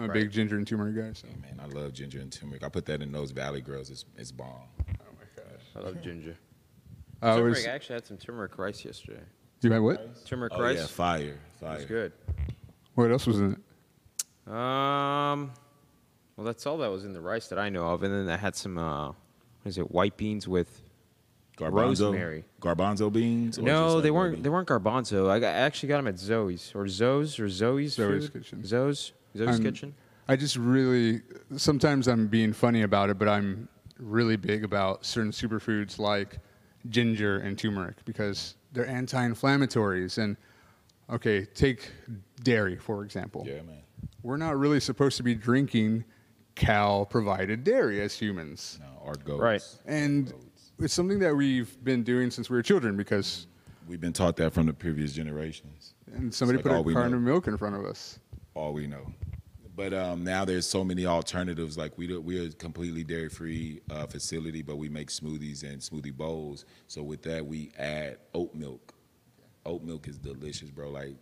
I'm a Right. big ginger and turmeric guy. So. Hey, man, I love ginger and turmeric. I put that in those Valley Girls. It's, it's bomb. Oh my gosh. I love ginger. I turmeric. was. I actually had some turmeric rice yesterday. You had what? Turmeric Oh rice. yeah, fire, fire. It's good. What else was in it? Um, well, that's all that was in the rice that I know of, and then I had some. Uh, what is it? White beans with. Garbanzo, Rosemary. garbanzo beans. or No, like they weren't. beans? They weren't garbanzo. I, got, I actually got them at Zoe's or Zoe's or Zoe's. Zoe's food? Kitchen. Zoe's. Zoe's I'm- Kitchen. I just really sometimes I'm being funny about it, but I'm really big about certain superfoods like ginger and turmeric because they're anti-inflammatories. And okay, take dairy for example. Yeah, man. We're not really supposed to be drinking cow-provided dairy as humans, No, or goats. Right. and it's something that we've been doing since we were children because We've been taught that from the previous generations. and somebody like put a we carton of milk in front of us. All we know. But um, now there's so many alternatives. Like we do, we're a completely dairy-free uh, facility, but we make smoothies and smoothie bowls. So with that, we add oat milk. Oat milk is delicious, bro. Like,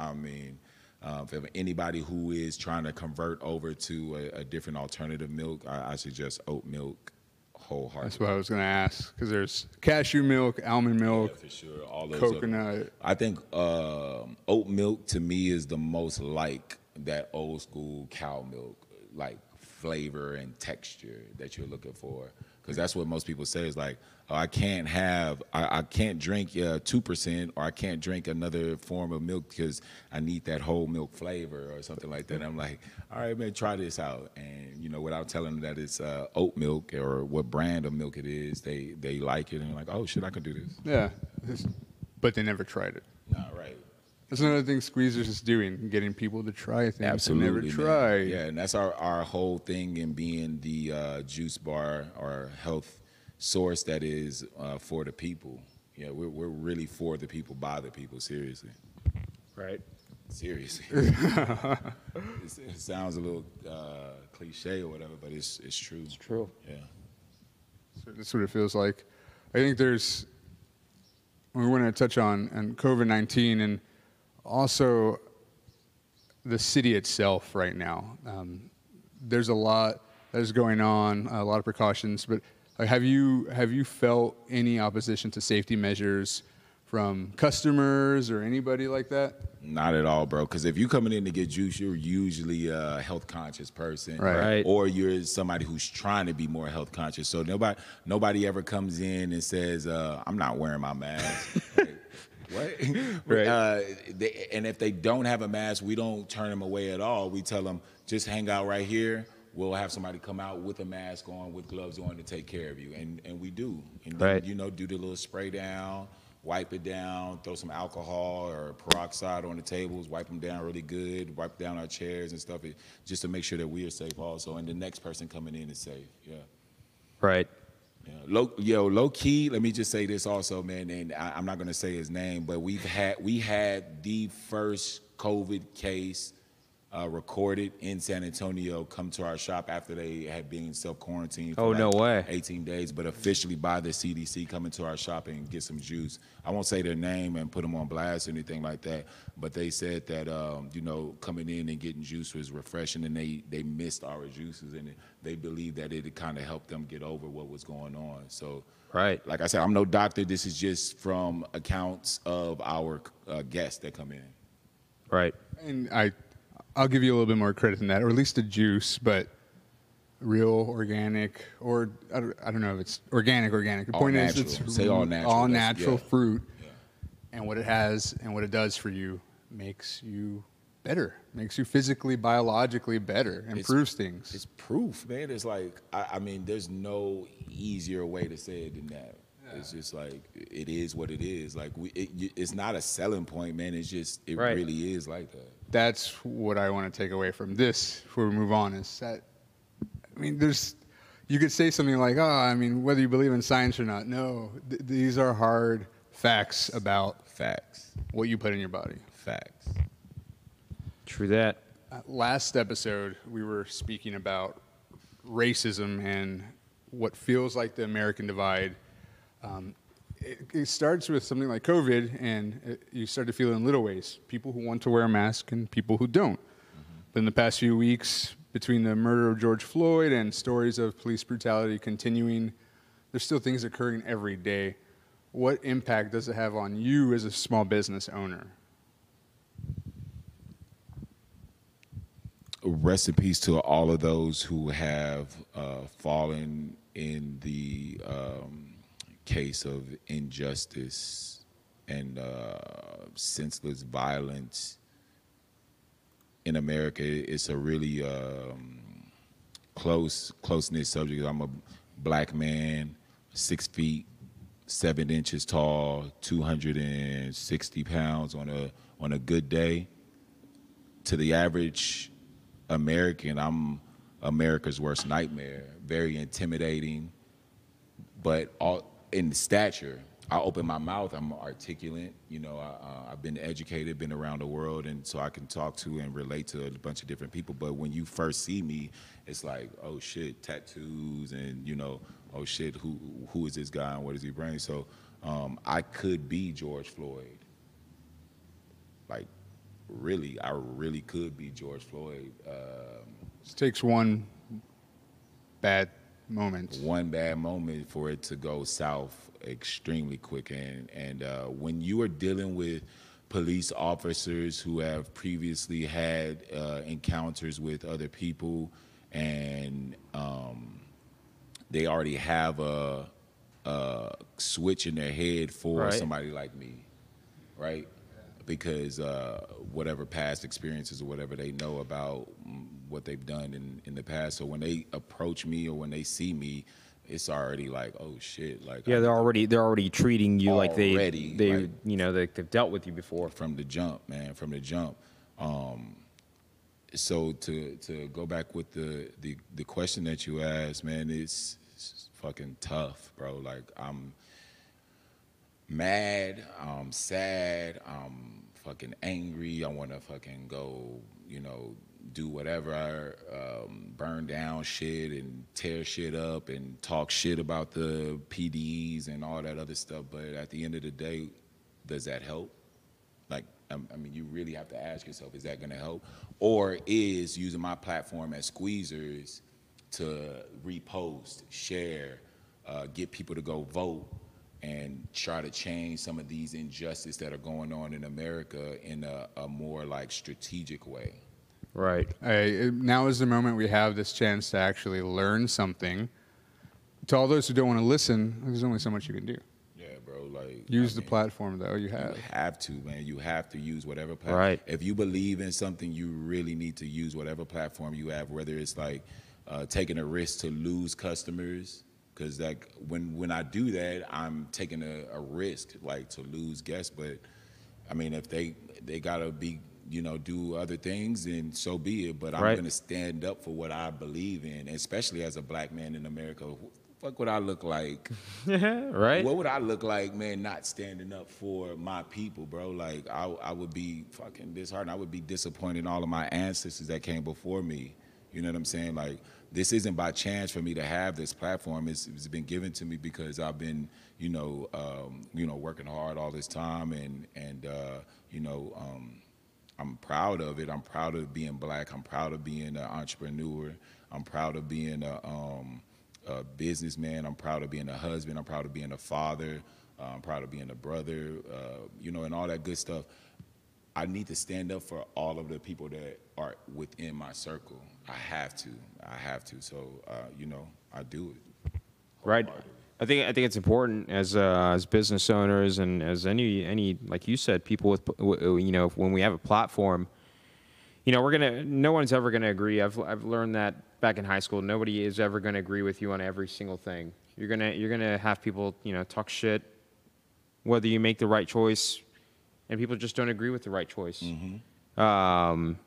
I mean, um, for anybody who is trying to convert over to a, a different alternative milk, I, I suggest oat milk wholeheartedly. That's what I was going to ask because there's cashew milk, almond milk, Yeah, for sure. All those coconut. I think um oat milk to me is the most like that old school cow milk, like flavor and texture that you're looking for. Because that's what most people say is like, oh, I can't have, I, I can't drink two percent, or I can't drink another form of milk because I need that whole milk flavor or something like that. I'm like, all right, man, try this out, and you know, without telling them that it's uh, oat milk or what brand of milk it is, they they like it and they're like, oh shit, I can do this. Yeah, but they never tried it. Nah, right. That's another thing Squeezers is doing, getting people to try things Absolutely, they man. never tried. Yeah, and that's our, our whole thing in being the uh, juice bar or health source that is uh, for the people. Yeah, we're, we're really for the people, by the people, seriously. Right. Seriously. It's- it sounds a little uh, cliche or whatever, but it's, it's true. It's true. Yeah. So that's what it feels like. I think there's. We want to touch on and COVID nineteen and also the city itself right now. Um, there's a lot that is going on, a lot of precautions. But like, have you have you felt any opposition to safety measures from customers or anybody like that? Not at all, bro. Because if you're coming in to get juice, you're usually a health conscious person, Right. Right. Or you're somebody who's trying to be more health conscious. So nobody, nobody ever comes in and says, uh, "I'm not wearing my mask." What? Right. Uh, they, and if they don't have a mask, we don't turn them away at all. We tell them just hang out right here. We'll have somebody come out with a mask on, with gloves on, to take care of you, and and we do. And then, Right. you know, do the little spray down, wipe it down, throw some alcohol or peroxide on the tables, wipe them down really good, wipe down our chairs and stuff, just to make sure that we are safe also, and the next person coming in is safe. Yeah. Right. Yeah. Low, yo, low key. Let me just say this also, man, and I, I'm not gonna say his name, but we've had we had the first COVID case uh, recorded in San Antonio come to our shop after they had been self quarantined. Oh, no way. 18 days, but officially by the CDC coming to our shop and get some juice. I won't say their name and put them on blast or anything like that, but they said that um, you know coming in and getting juice was refreshing, and they they missed our juices, and they believed that it kind of helped them get over what was going on. So. Right. Like I said, I'm no doctor. This is just from accounts of our uh, guests that come in. Right. And I, I'll give you a little bit more credit than that, or at least the juice, but real, organic, or I don't, I don't know if it's organic, organic. The All point natural. is, it's Say all natural. all natural yeah. fruit, and what it has and what it does for you makes you better, makes you physically, biologically better, improves things. It's proof, man. It's like I, I mean, there's no easier way to say it than that. It's just like it is what it is. Like we, it, it's not a selling point, man. It's just it Right. really is like that. That's what I want to take away from this before we move on. Is that I mean, there's you could say something like, "Oh, I mean, whether you believe in science or not." No, th- these are hard facts about Facts, what you put in your body. facts. True that. Uh, last episode, we were speaking about racism and what feels like the American divide. Um, it, it starts with something like COVID, and it, you start to feel it in little ways people who want to wear a mask and people who don't. But in the past few weeks, between the murder of George Floyd and stories of police brutality continuing, there's still things occurring every day. What impact does it have on you as a small business owner? rest in peace to all of those who have uh, fallen in the um, case of injustice and uh, senseless violence in America. It's a really um, close, close knit subject. I'm a black man, six feet, seven inches tall, 260 pounds on a on a good day to the average American, I'm America's worst nightmare. Very intimidating, but all in stature. I open my mouth. I'm articulate. You know, I, uh, I've been educated, been around the world, and so I can talk to and relate to a bunch of different people. But when you first see me, it's like, oh shit, tattoos, and you know, oh shit, who who is this guy and what does he bring? So um, I could be George Floyd. Like, really, I really could be George Floyd. Um, It takes one bad moment. one bad moment for it to go south extremely quick and and uh, when you are dealing with police officers who have previously had uh, encounters with other people and um, they already have a, a switch in their head for Right. somebody like me right because uh, whatever past experiences or whatever they know about what they've done in, in the past so when they approach me or when they see me it's already like oh shit like Yeah, they're already they're already treating you like they Already, they like- you know they, they've dealt with you before. from the jump, man, from the jump. Um, so to to go back with the, the the question that you asked, man, it's, it's fucking tough, bro. Like I'm mad, I'm sad, I'm fucking angry. I want to fucking go, you know, do whatever, um, burn down shit and tear shit up and talk shit about the PDs and all that other stuff. But at the end of the day, does that help? Like, um, I mean, you really have to ask yourself, is that going to help? Or is using my platform as squeezers to repost, share, uh, get people to go vote, and try to change some of these injustices that are going on in America in a, a more like strategic way? Right. I, now is the moment we have this chance to actually learn something. To all those who don't want to listen, there's only so much you can do. Yeah, bro. Like Use I the mean, platform though you have. You have. have to, man. You have to use whatever platform. Right. If you believe in something, you really need to use whatever platform you have, whether it's like uh, taking a risk to lose customers. Because like when when I do that, I'm taking a, a risk, like to lose guests. But I mean, if they they gotta be, you know, do other things, then so be it. But I'm Right. gonna stand up for what I believe in, especially as a black man in America. Fuck, would I look like? right. What would I look like, man, not standing up for my people, bro? Like, I, I would be fucking disheartened. I would be disappointed in all of my ancestors that came before me. You know what I'm saying? Like, this isn't by chance for me to have this platform. It's, it's been given to me because I've been, you know, um, you know, working hard all this time, and and uh, you know, um, I'm proud of it. I'm proud of being black. I'm proud of being an entrepreneur. I'm proud of being a, um, a businessman. I'm proud of being a husband. I'm proud of being a father. Uh, I'm proud of being a brother. Uh, you know, and all that good stuff. I need to stand up for all of the people that are within my circle. I have to. I have to. So, uh, you know, I do it. Right. I think I think it's important as uh, as business owners and as any any like you said people with you know when we have a platform you know, we're gonna. No one's ever gonna agree. I've I've learned that back in high school. Nobody is ever gonna agree with you on every single thing. You're gonna you're gonna have people you know talk shit, whether you make the right choice, and people just don't agree with the right choice. Um,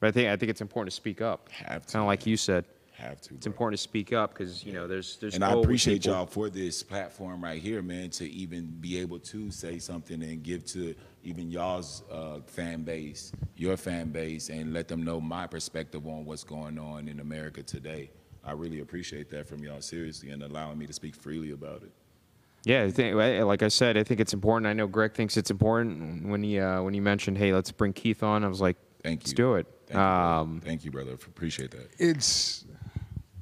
but I think I think it's important to speak up. Have to, Kind of like you said. Have to. It's bro. important to speak up because you know there's there's. And I appreciate y'all for this platform right here, man, to even be able to say something and give to even y'all's uh, fan base, your fan base, and let them know my perspective on what's going on in America today. I really appreciate that from y'all, seriously, and allowing me to speak freely about it. Yeah, I think, like I said, I think it's important. I know Greg thinks it's important. When he uh, when he mentioned, "Hey, let's bring Keith on," I was like, Thank "Let's you. do it." Thank you, brother. Um, Thank you, brother. Appreciate that. it's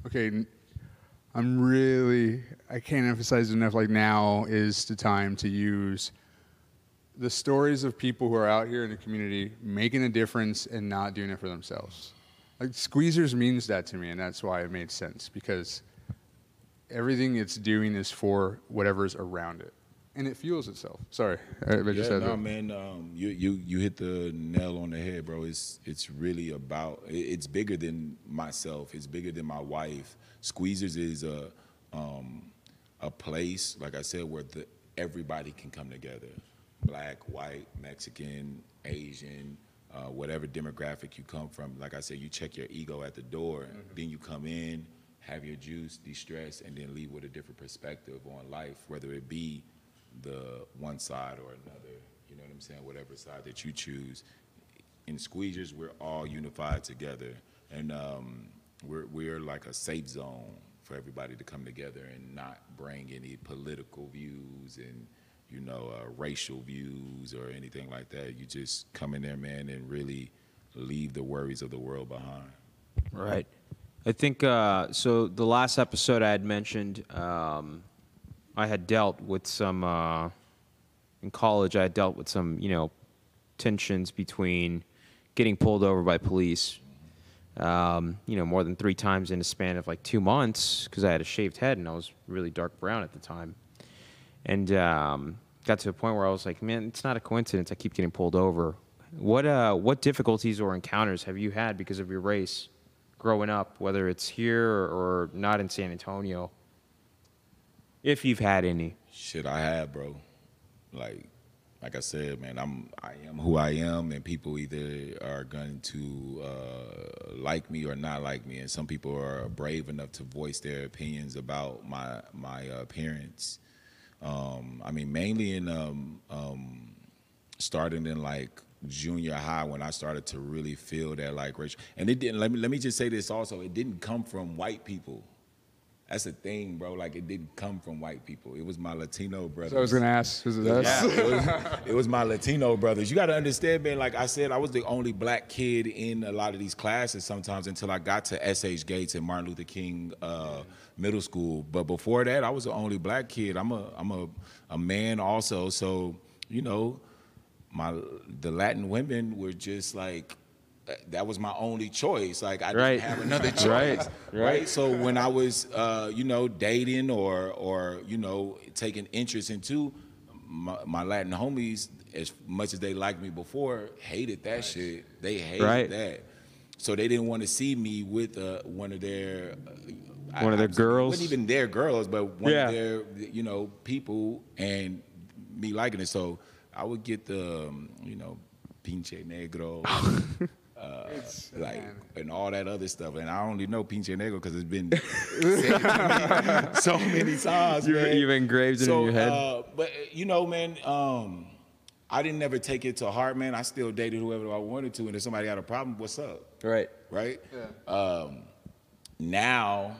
okay I'm really i can't emphasize enough like now is the time to use the stories of people who are out here in the community making a difference and not doing it for themselves like squeezers means that to me and that's why it made sense because everything it's doing is for whatever's around it and it fuels itself sorry i, I just yeah, no, that. man. Um, you you you hit the nail on the head, bro. It's it's really about. It's bigger than myself. It's bigger than my wife. Squeezers is a um, a place, like I said, where the, everybody can come together. Black, white, Mexican, Asian, uh, whatever demographic you come from. Like I said, you check your ego at the door. Then you come in, have your juice, de-stress, and then leave with a different perspective on life, whether it be the one side or another, you know what I'm saying, whatever side that you choose. In Squeezers, we're all unified together, and um, we're, we're like a safe zone for everybody to come together and not bring any political views and, you know, uh, racial views or anything like that. You just come in there, man, and really leave the worries of the world behind. Right. I think uh, so. The last episode I had mentioned, um, I had dealt with some uh, in college. I had dealt with some, you know, tensions between getting pulled over by police. Um, you know, more than three times in a span of like two months because I had a shaved head and I was really dark brown at the time, and um, got to a point where I was like, man, it's not a coincidence. I keep getting pulled over. What uh, what difficulties or encounters have you had because of your race? Growing up, whether it's here or not in San Antonio, if you've had any. Shit, I have, bro. Like, like I said, man, I'm I am who I am, and people either are going to uh, like me or not like me, and some people are brave enough to voice their opinions about my my appearance. Um, I mean, mainly in um, um, starting in like junior high when I started to really feel that like racial. And it didn't. Let me let me just say this also. It didn't come from white people. That's the thing, bro. Like it didn't come from white people. It was my Latino brothers. so i was to ask is it us Yeah, it was, it was my Latino brothers. You got to understand, man. Like I said, I was the only black kid in a lot of these classes sometimes until I got to S.H. Gates and Martin Luther King uh, Middle School. But before that, I was the only black kid. I'm a I'm a, a man also. So you know, my the Latin women were just like that was my only choice. Like I Right. didn't have another choice. Right, right. right. So when I was, uh, you know, dating or or you know taking interest into my, my Latin homies, as much as they liked me before, hated that shit. They hated Right. that. So they didn't want to see me with uh, one of their uh, One of their I- girls? wasn't even their girls, but one Yeah. of their you know people and me liking it. So I would get the um, you know pinche negro. uh, like and all that other stuff, and I only know pinche negro because it's been said to me so many times. You- man. you've engraved it in your head. Uh, but you know, man, um, I didn't never take it to heart, man. I still dated whoever I wanted to, and if somebody got a problem, what's up? Right. right? Um, now,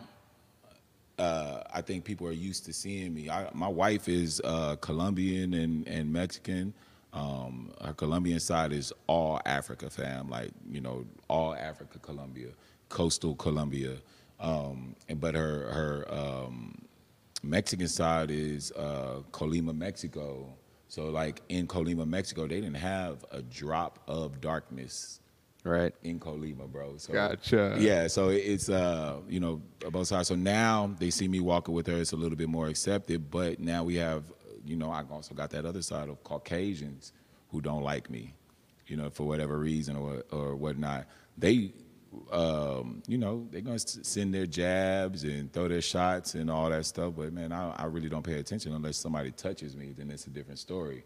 uh, I think people are used to seeing me. I, my wife is uh, Colombian and, and Mexican. Um, her Colombian side is all Africa, fam. Like you know, all Africa, Colombia, coastal Colombia. Um, and but her her um, Mexican side is uh, Colima, Mexico. So like in Colima, Mexico, they didn't have a drop of darkness Right. in Colima, bro. So Gotcha. Yeah, so it's uh, you know, both sides. So now they see me walking with her, it's a little bit more accepted. But now we have, you know, I also got that other side of Caucasians who don't like me. you know, for whatever reason or or whatnot. They, um, you know, they're gonna send their jabs and throw their shots and all that stuff. But man, I, I really don't pay attention unless somebody touches me. Then it's a different story.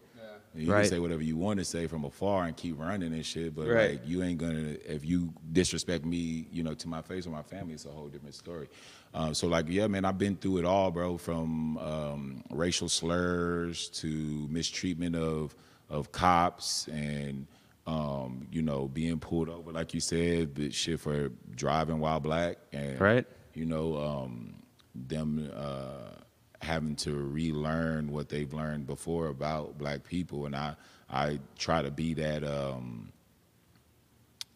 You Right. can say whatever you want to say from afar and keep running and shit, but Right. like you ain't gonna if you disrespect me, you know, to my face or my family, it's a whole different story. Um, so like, yeah, man, I've been through it all, bro, from um, racial slurs to mistreatment of of cops and um, you know being pulled over, like you said, but shit for driving while black and Right. you know um, them. Uh, having to relearn what they've learned before about black people. And I I try to be that um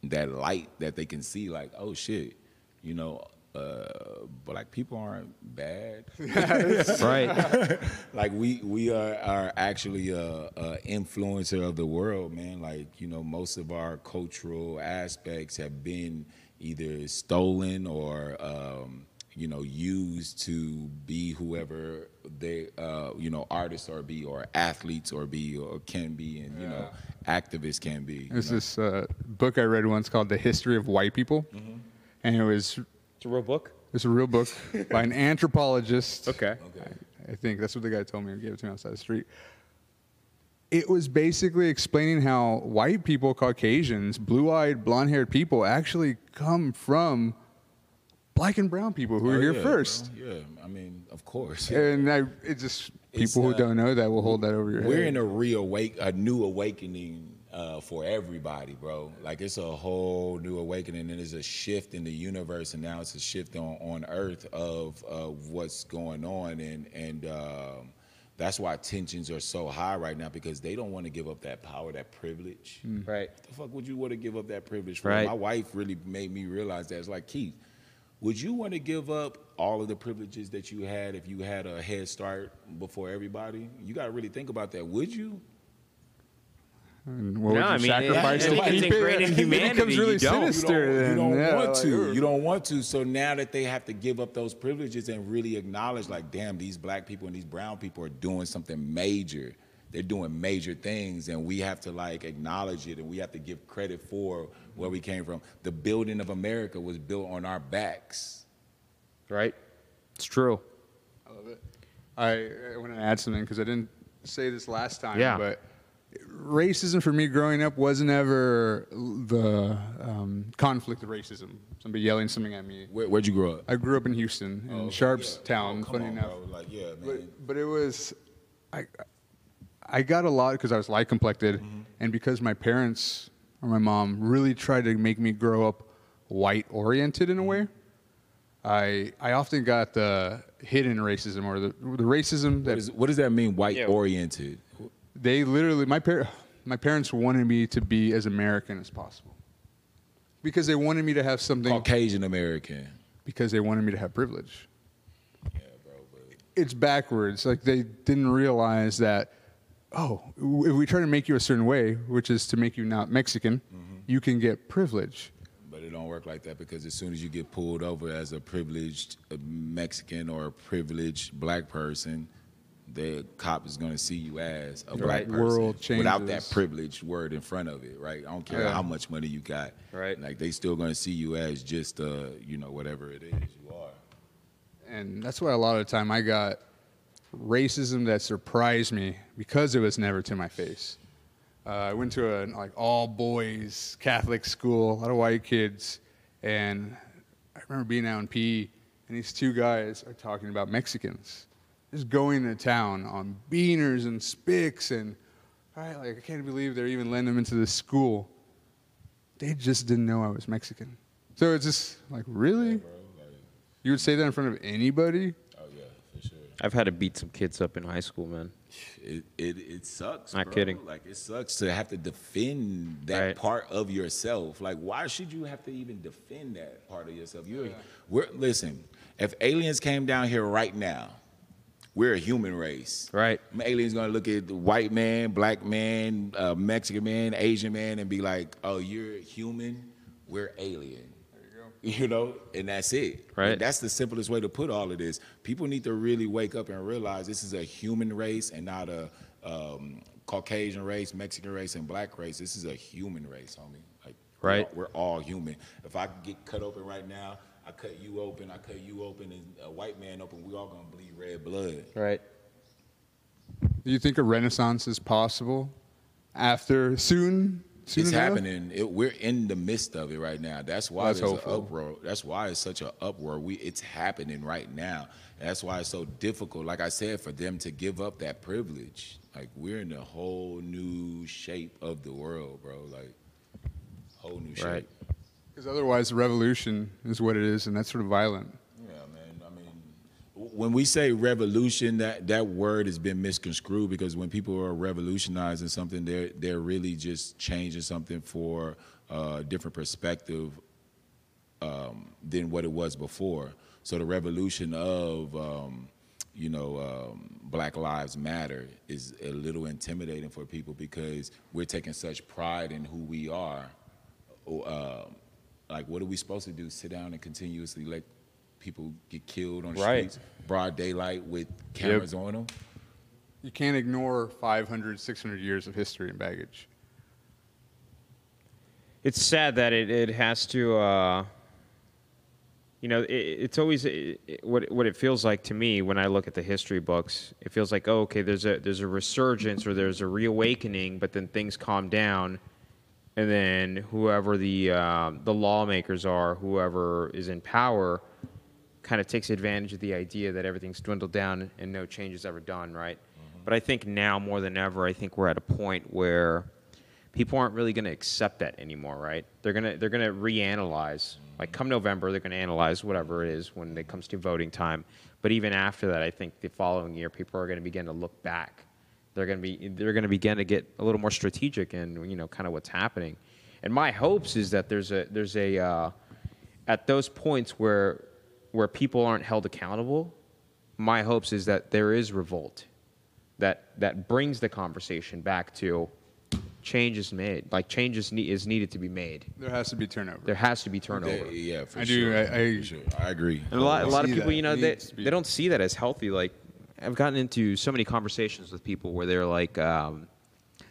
that light that they can see like oh shit you know uh black people aren't bad. Right. like we we are are actually a, a influencer of the world man. Like you know most of our cultural aspects have been either stolen or um you know used to be whoever they uh you know artists or be or athletes or be or can be and you know activists can be There's know? this uh, book I read once called The History of White People, Mm-hmm. and it was It's a real book. it's a real book by an anthropologist. Okay. okay I think that's what the guy told me. He gave it to me outside the street. It was basically explaining how white people, Caucasians, blue-eyed, blonde-haired people actually come from black and brown people who Oh, were here yeah, first. bro. yeah i mean of course And I, it just It's, people who uh, don't know that will hold that over your head. We're in a reawake, a new awakening uh, for everybody, bro. Like it's a whole new awakening, and there's a shift in the universe, and now it's a shift on, on Earth of of what's going on, and and um, that's why tensions are so high right now because they don't want to give up that power, that privilege. Right. What the fuck would you want to give up that privilege for? Right. My wife really made me realize that. It's like Keith. Would you want to give up all of the privileges that you had if you had a head start before everybody? You got to really think about that. Would you? And what No, would I you mean, I sacrifice think to it's keep it? ingrained in It becomes really You don't. You sinister. you then. don't Yeah, want like, to. You don't uh, want to. So now that they have to give up those privileges and really acknowledge, like, damn, these black people and these brown people are doing something major. They're doing major things, and we have to like acknowledge it, and we have to give credit for where we came from. The building of America was built on our backs. Right. It's true. I love it. I, I want to add something because I didn't say this last time. Yeah. But racism for me growing up wasn't ever the um, conflict of racism. Somebody yelling something at me. Where, where'd you grow up? I grew up in Houston, in Oh, Sharpstown. yeah. Oh, funny on, enough. bro. Like, yeah, man. But, but it was, I, I got a lot because I was light complected, Mm-hmm. and because my parents or my mom really tried to make me grow up white oriented in a way. I I often got the hidden racism or the the racism What, that is, what does that mean, white Yeah. oriented? they literally my par- my parents wanted me to be as American as possible because they wanted me to have something Caucasian American. because they wanted me to have privilege. Yeah, bro. But it's backwards. Like they didn't realize that. Oh, if we try to make you a certain way, which is to make you not Mexican, you can get privilege. But it don't work like that because as soon as you get pulled over as a privileged uh, Mexican or a privileged black person, the cop is going to see you as a black person World without that changes. privileged word in front of it, right? I don't care Yeah. how much money you got, Right. Like they still going to see you as just uh, you know, whatever it is you are. And that's why a lot of the time I got racism that surprised me because it was never to my face. Uh, I went to an like all boys Catholic school, a lot of white kids, and I remember being out in PE, and these two guys are talking about Mexicans, just going to town on beaners and spicks, and all right, like I can't believe they're even letting them into this school. They just didn't know I was Mexican. So it's just like, really? You would say that in front of anybody? oh yeah, for sure. I've had to beat some kids up in high school, man. It, it it sucks. Not bro. kidding. Like it sucks to have to defend that Right. part of yourself. Like why should you have to even defend that part of yourself? You're we're listen. If aliens came down here right now, we're a human race. Right. Aliens gonna look at the white man, black man, uh, Mexican man, Asian man, and be like, "Oh, you're human. We're alien." you know, and that's it. Right. And that's the simplest way to put all of this. People need to really wake up and realize this is a human race and not a um, Caucasian race, Mexican race, and black race. This is a human race, homie. Like Right. We're, we're all human. If I get cut open right now, I cut you open, I cut you open, and a white man open. We all gonna bleed red blood. Right. Do you think a renaissance is possible after soon? Soon it's enough? happening. It, we're in the midst of it right now. That's why That's there's an uproar. That's why it's such an uproar. We it's happening right now. That's why it's so difficult. Like I said, for them to give up that privilege. Like we're in a whole new shape of the world, bro. Like whole new shape. Right. Because otherwise, the revolution is what it is, and that's sort of violent. Yeah, man. I mean, when we say revolution, that that word has been misconstrued because when people are revolutionizing something, they're they're really just changing something for a different perspective um, than what it was before. So the revolution of um, you know um, Black Lives Matter is a little intimidating for people because we're taking such pride in who we are. Uh, like, what are we supposed to do? Sit down and continuously let people get killed on the Right. streets, broad daylight with cameras on them? You can't ignore 500, 600 years of history and baggage. It's sad that it, it has to, uh, you know, it, it's always it, it- what what it feels like to me when I look at the history books. It feels like, oh, okay, there's a there's a resurgence or there's a reawakening, but then things calm down, and then whoever the uh, the lawmakers are, whoever is in power, kind of takes advantage of the idea that everything's dwindled down and no change is ever done, right? But I think now more than ever, I think we're at a point where people aren't really going to accept that anymore, right? They're gonna they're gonna reanalyze. Like come November, they're going to analyze whatever it is when it comes to voting time. But even after that, I think the following year, people are going to begin to look back. They're going to be they're going to begin to get a little more strategic in you know kind of what's happening. And my hopes is that there's a there's a uh, at those points where where people aren't held accountable. My hopes is that there is revolt that that brings the conversation back to change is made. Like change is, ne- is needed to be made. There has to be turnover. There has to be turnover. Yeah, yeah, for I do, sure. I- I- For sure. I agree. And a lot, a lot of people, that. you know, they, be. they don't see that as healthy. Like, I've gotten into so many conversations with people where they're like, um,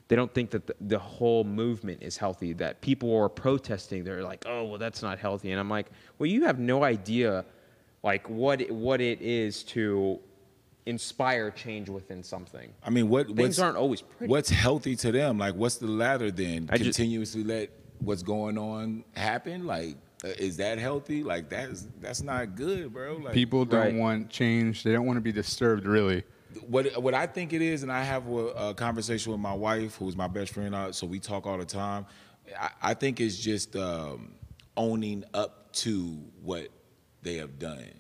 they don't think that the, the whole movement is healthy. That people are protesting. They're like, oh, well, that's not healthy. And I'm like, well, you have no idea, like what what it is to inspire change within something. I mean, what Things what's, aren't always pretty. What's healthy to them? Like, what's the ladder then? I just- Continuously let what's going on happen? Like, uh, is that healthy? Like, that's that's not good, bro. Like, People don't Right. want change. They don't want to be disturbed, really. what what I think it is, and I have a, a conversation with my wife, who's my best friend, uh, so we talk all the time. I, I think it's just um, owning up to what they have done.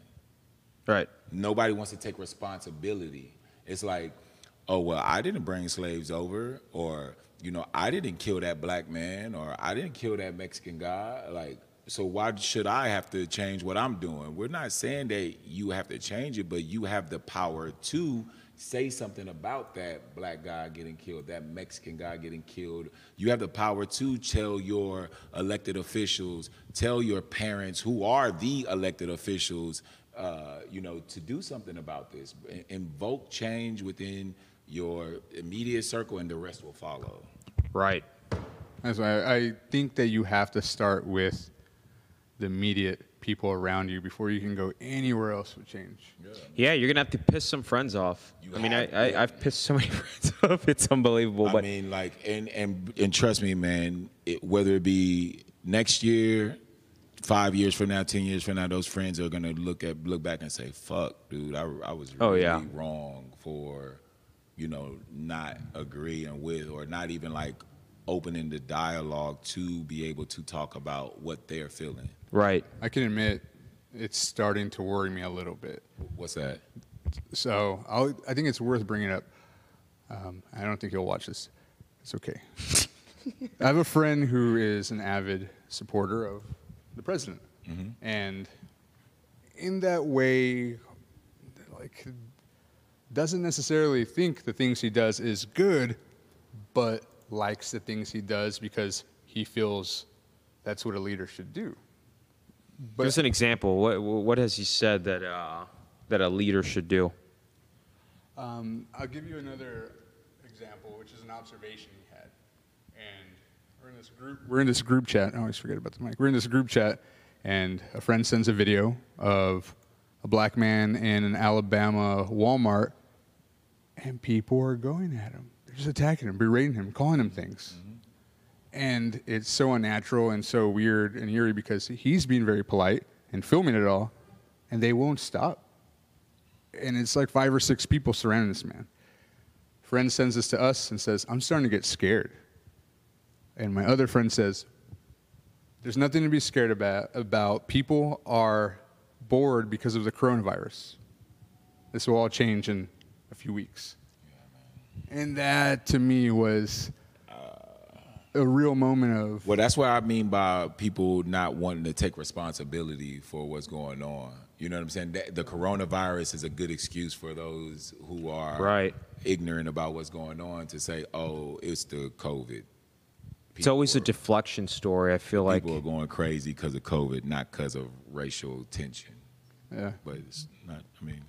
Right. Nobody wants to take responsibility. It's like, oh well, I didn't bring slaves over, or you know, I didn't kill that black man, or I didn't kill that Mexican guy. Like, so why should I have to change what I'm doing? We're not saying that you have to change it, but you have the power to say something about that black guy getting killed, that Mexican guy getting killed. You have the power to tell your elected officials, tell your parents who are the elected officials, uh, you know, to do something about this. Invoke change within your immediate circle, and the rest will follow. Right. That's why I, I think that you have to start with the immediate people around you before you can go anywhere else with change. Yeah, you're gonna have to piss some friends off. You I mean, I, have I to. I've pissed so many friends off. It's unbelievable. I but mean, like, and and and trust me, man. It, whether it be next year, five years from now, ten years from now, those friends are gonna look at look back and say, "Fuck, dude, I, I was Oh, really yeah. wrong for, you know, not agreeing with or not even like opening the dialogue to be able to talk about what they're feeling." Right. I can admit it's starting to worry me a little bit. What's that? So I'll, I think it's worth bringing up. Um, I don't think he'll watch this. It's okay. I have a friend who is an avid supporter of the president, and in that way, like, doesn't necessarily think the things he does is good, but likes the things he does because he feels that's what a leader should do. Give us an example. What what has he said that uh, that a leader should do? Um, I'll give you another example, which is an observation he had. And we're in this group. We're in this group chat. I always forget about the mic. We're in this group chat, and a friend sends a video of a black man in an Alabama Walmart, and people are going at him. They're just attacking him, berating him, calling him things. And it's so unnatural and so weird and eerie because he's being very polite and filming it all, and they won't stop. And it's like five or six people surrounding this man. Friend sends this to us and says, I'm starting to get scared. And my other friend says, There's nothing to be scared about. About people are bored because of the coronavirus. This will all change in a few weeks. And that to me was a real moment of Well, that's what I mean by people not wanting to take responsibility for what's going on. You know what I'm saying? That- The coronavirus is a good excuse for those who are Right. ignorant about what's going on to say, "Oh, it's the COVID." It's always a deflection story. I feel like people are going crazy because of COVID, not because of racial tension. yeah. But it's not. I mean,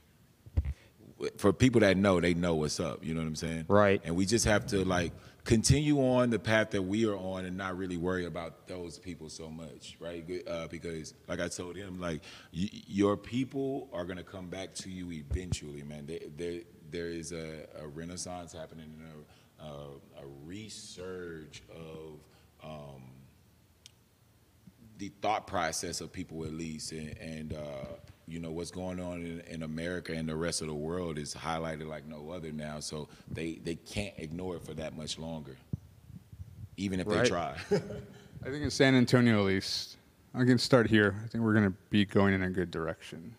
for people that know, they know what's up. You know what I'm saying? Right. And we just have to like continue on the path that we are on and not really worry about those people so much, right? Uh, because, like I told him, like y- your people are gonna come back to you eventually, man. There, there, there is a, a renaissance happening, and a, a, a resurge of. Um, the thought process of people at least and, and uh, you know what's going on in, in america and the rest of the world is highlighted like no other now so they they can't ignore it for that much longer even if Right. they try I think in San Antonio, at least, I can start here. I think we're going to be going in a good direction.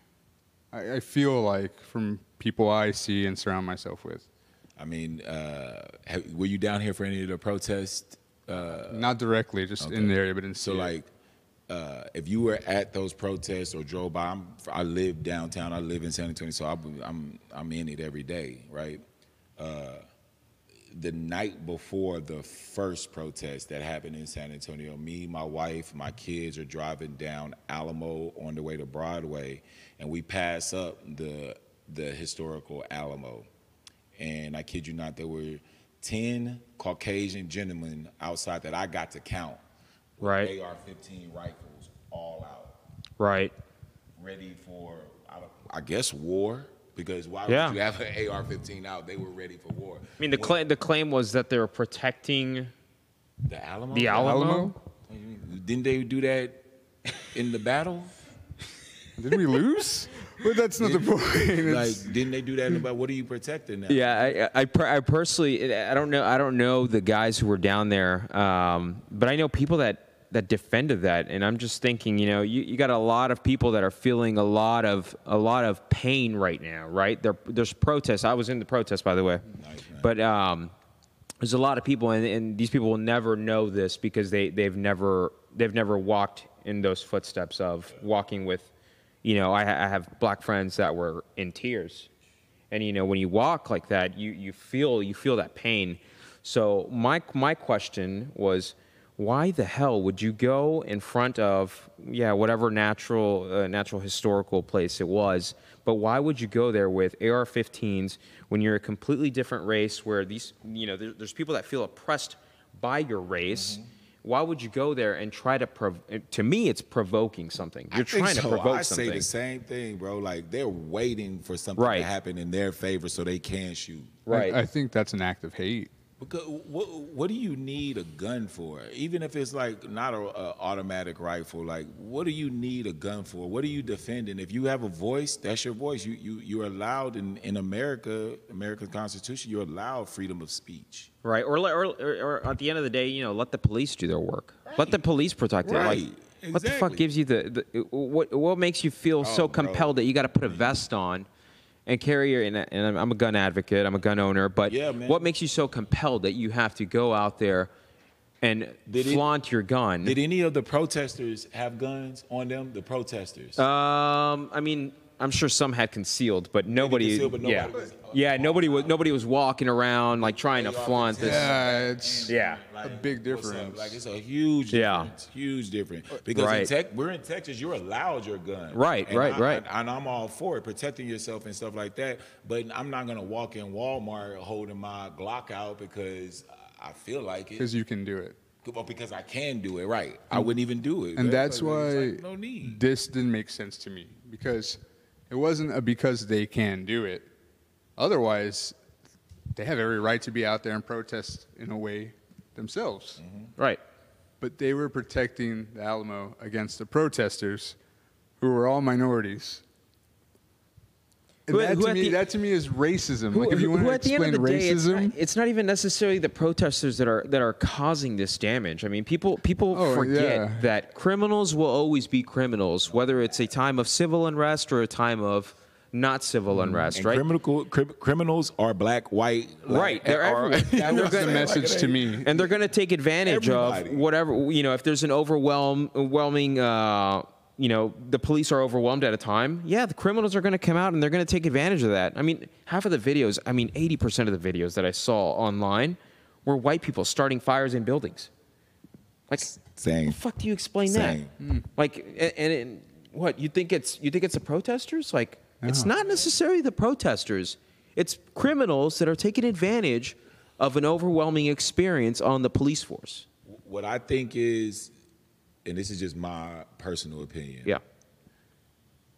I, I feel like from people I see and surround myself with, i mean uh, have, were you down here for any of the protests uh, not directly, just in the area, but in So like, uh, if you were at those protests or drove by, I'm, I live downtown. I live in San Antonio, so I'm I'm, I'm in it every day, right? Uh, the night before the first protest that happened in San Antonio, me, my wife, my kids are driving down Alamo on the way to Broadway, and we pass up the the historical Alamo, and I kid you not, there were ten Caucasian gentlemen outside that I got to count with Right. AR-15 rifles, all out, right. ready for, I, don't- I guess, war. Because why Yeah. would you have an AR-15 out? They were ready for war. I mean, the What- claim the claim was that they were protecting the Alamo. the Alamo. Alamo? Didn't they do that in the battle? Did we lose? but that's not the point. like, didn't they do that in the battle? What are you protecting now? Yeah, I, I, I personally, I don't know, I don't know the guys who were down there, um, but I know people that that defended that, and I'm just thinking, you know, you, you got a lot of people that are feeling a lot of a lot of pain right now, right? There, there's protests. I was in the protest, by the way, Nice, but um, there's a lot of people, and, and these people will never know this because they they've never they've never walked in those footsteps of walking with, you know, I, I have black friends that were in tears. And you know when you walk like that you you feel you feel that pain. So my my question was why the hell would you go in front of yeah whatever natural uh, natural historical place it was but why would you go there with AR-15s when you're a completely different race where these you know there, there's people that feel oppressed by your race why would you go there and try to prov- to me it's provoking something you're I think trying to so. provoke I something say the same thing, bro. Like they're waiting for something Right. to happen in their favor so they can shoot. right I, I think that's an act of hate. Because what what do you need a gun for? Even if it's like not a, a automatic rifle, like what do you need a gun for? What are you defending? If you have a voice, that's your voice. You you you're allowed in in America, American Constitution. You're allowed freedom of speech. Right, or, or, or, or at the end of the day, you know, let the police do their work. Let the police protect it. Like, Right, what the fuck gives you the, the what? What makes you feel so Oh, bro. compelled that you got to put a vest on and your? And, and I'm- I'm a gun advocate. I'm a gun owner. But Yeah, what makes you so compelled that you have to go out there and Did it- flaunt your gun? Did any of the protesters have guns on them? The protesters. um, I mean, I'm sure some had concealed, but nobody. concealed, but yeah, nobody was- uh, yeah, nobody was nobody was walking around like trying to flaunt this. Yeah, it's Yeah. a big what's up? difference. Like it's a huge Yeah. difference. Huge difference. Because Right. in tech, we're in Texas, you're allowed your gun. Right, And right, I- right. I- and I'm all for it, protecting yourself and stuff like that. But I'm not gonna walk in Walmart holding my Glock out because I feel like it. because you can do it. Well, because I can do it, right? I wouldn't even do it. And but that's it's why like, no need. this didn't make sense to me because it wasn't a because they can do it. Otherwise, they have every right to be out there and protest in a way themselves. Mm-hmm. Right. But they were protecting the Alamo against the protesters, who were all minorities. And Who- that, who to me, the- that to me is racism. Who- like if you want to at the end explain of the day, it's racism, not, it's not even necessarily the protesters that are that are causing this damage. I mean, people people Oh, forget yeah. that criminals will always be criminals, whether it's a time of civil unrest or a time of not civil unrest, And right? criminal, cri- criminals are black, white, Right, they're are- everywhere. that And was the gonna- message to me. and they're going to take advantage Everybody. of whatever you know if there's an overwhelm overwhelming uh, you know the police are overwhelmed at a time yeah the criminals are going to come out and they're going to take advantage of that. I mean half of the videos i mean 80% of the videos that i saw online were white people starting fires in buildings. Like Same. the fuck do you explain Same. that like and, and, and what you think it's you think it's the protesters? Like it's not necessarily the protesters. It's criminals that are taking advantage of an overwhelming experience on the police force. What I think is, and this is just my personal opinion. yeah